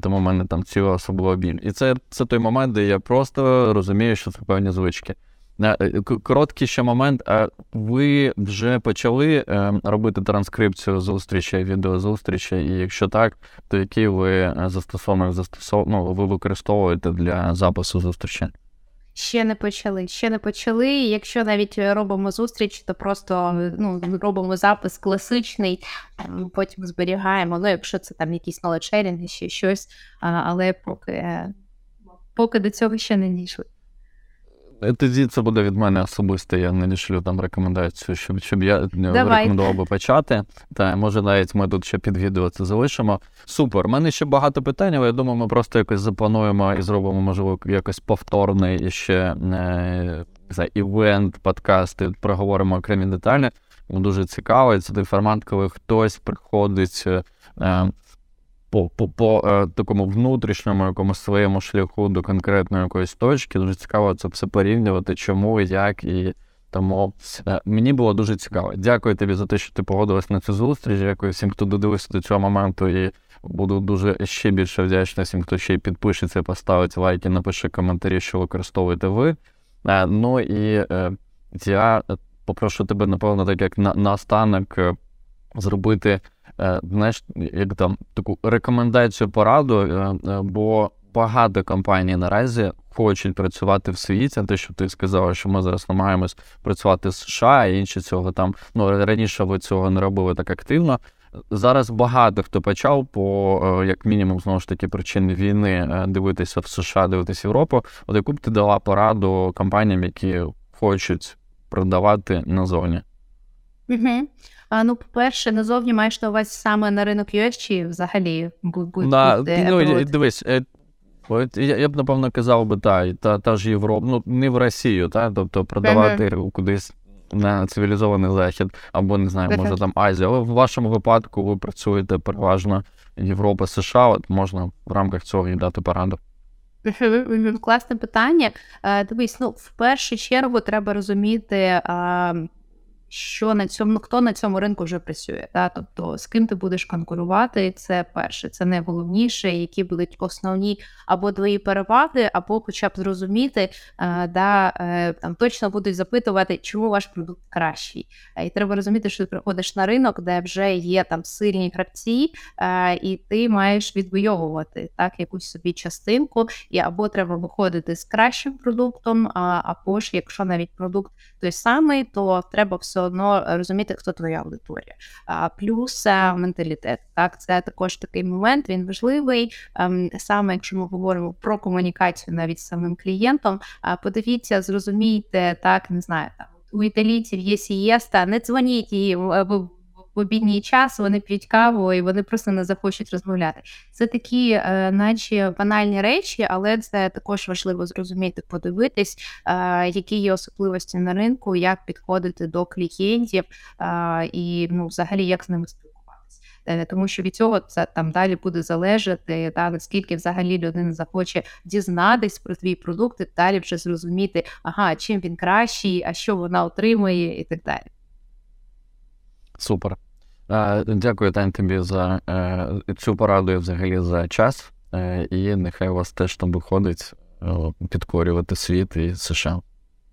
Тому в мене там ціла особлива біль. І це, це той момент, де я просто розумію, що це певні звички. Е, е, Короткий ще момент. А Ви вже почали е, робити транскрипцію зустрічей, відеозустрічей, і якщо так, то який ви е, застосунок застосов... ну, ви використовуєте для запису зустрічі? Ще не почали. Ще не почали. Якщо навіть робимо зустріч, то просто ну, робимо запис класичний, ем, потім зберігаємо. Ну, якщо це там якісь sharing, ще щось, але поки, е, поки до цього ще не дійшли. Е, Тоді це буде від мене особисто. Я надішлю там рекомендацію, щоб, щоб я е, Давай. рекомендував би почати. Та може навіть ми тут ще під відео це залишимо. Супер. У мене ще багато питань, але я думаю, ми просто якось заплануємо і зробимо, можливо, якось повторний ще е, не знаю, івент, подкасти, проговоримо окремі деталі. Дуже цікаво. Це той формат, коли хтось приходить. По, по, по е, такому внутрішньому якомусь своєму шляху до конкретної якоїсь точки. Дуже цікаво це все порівнювати, чому, як і тому е, мені було дуже цікаво. Дякую тобі за те, що ти погодилась на цю зустріч. Дякую всім, хто додивився до цього моменту. І буду дуже ще більше вдячний всім, хто ще й підпишеться, поставить лайки, напише коментарі, що використовуєте ви. Е, ну і е, я попрошу тебе, напевно, так як на, наостанок е, зробити знаєш, як там таку рекомендацію пораду, е, е, бо багато компаній наразі хочуть працювати в світі. Те, що ти сказала, що ми зараз намагаємось працювати з США, і інші цього там ну раніше ви цього не робили так активно. Зараз багато хто почав по е, як мінімум знову ж таки причини війни е, дивитися в США, дивитися Європу. От яку б ти дала пораду компаніям, які хочуть продавати назовні? Угу. А, ну, по-перше, назовні маєш на увазі саме на ринок US чи взагалі ну, дивись, е, я, я б напевно казав би та, та, та ж Європа, ну не в Росію, та, тобто продавати кудись на цивілізований захід, або не знаю, може там Азія. Але в вашому випадку ви працюєте переважно Європа, США, от можна в рамках цього і дати пораду. Класне питання. Е, Дивись, ну в першу чергу треба розуміти, що на цьому, ну, хто на цьому ринку вже працює. Та? Тобто з ким ти будеш конкурувати, це перше, це найголовніше, які будуть основні або твої переваги, або хоча б зрозуміти, е, да, е, там точно будуть запитувати, чому ваш продукт кращий. Е, І треба розуміти, що ти приходиш на ринок, де вже є там сильні гравці, і ти маєш відвоювати так якусь собі частинку, і або треба виходити з кращим продуктом, або ж якщо навіть продукт той самий, то треба все одно розуміти, хто твоя аудиторія. А, плюс е, менталітет. Так, це також такий момент, він важливий. Ем, Саме якщо ми говоримо про комунікацію навіть з самим клієнтом, а, подивіться, зрозумійте, так, не знаю, там у італійців є сієста, не дзвоніть їм е, в обідній час, вони п'ють каву і вони просто не захочуть розмовляти. Це такі, е, наче банальні речі, але це також важливо зрозуміти, подивитись, е, які є особливості на ринку, як підходити до клієнтів е, і ну, взагалі як з ними спілкуватися. Е, Тому що від цього це там далі буде залежати, та наскільки взагалі людина захоче дізнатись про твій продукт, і далі вже зрозуміти, ага, чим він кращий, а що вона отримує, і так далі. Супер. Е, Дякую, Тань, тобі за е, цю пораду і взагалі за час. Е, І нехай у вас теж там виходить підкорювати світ і США.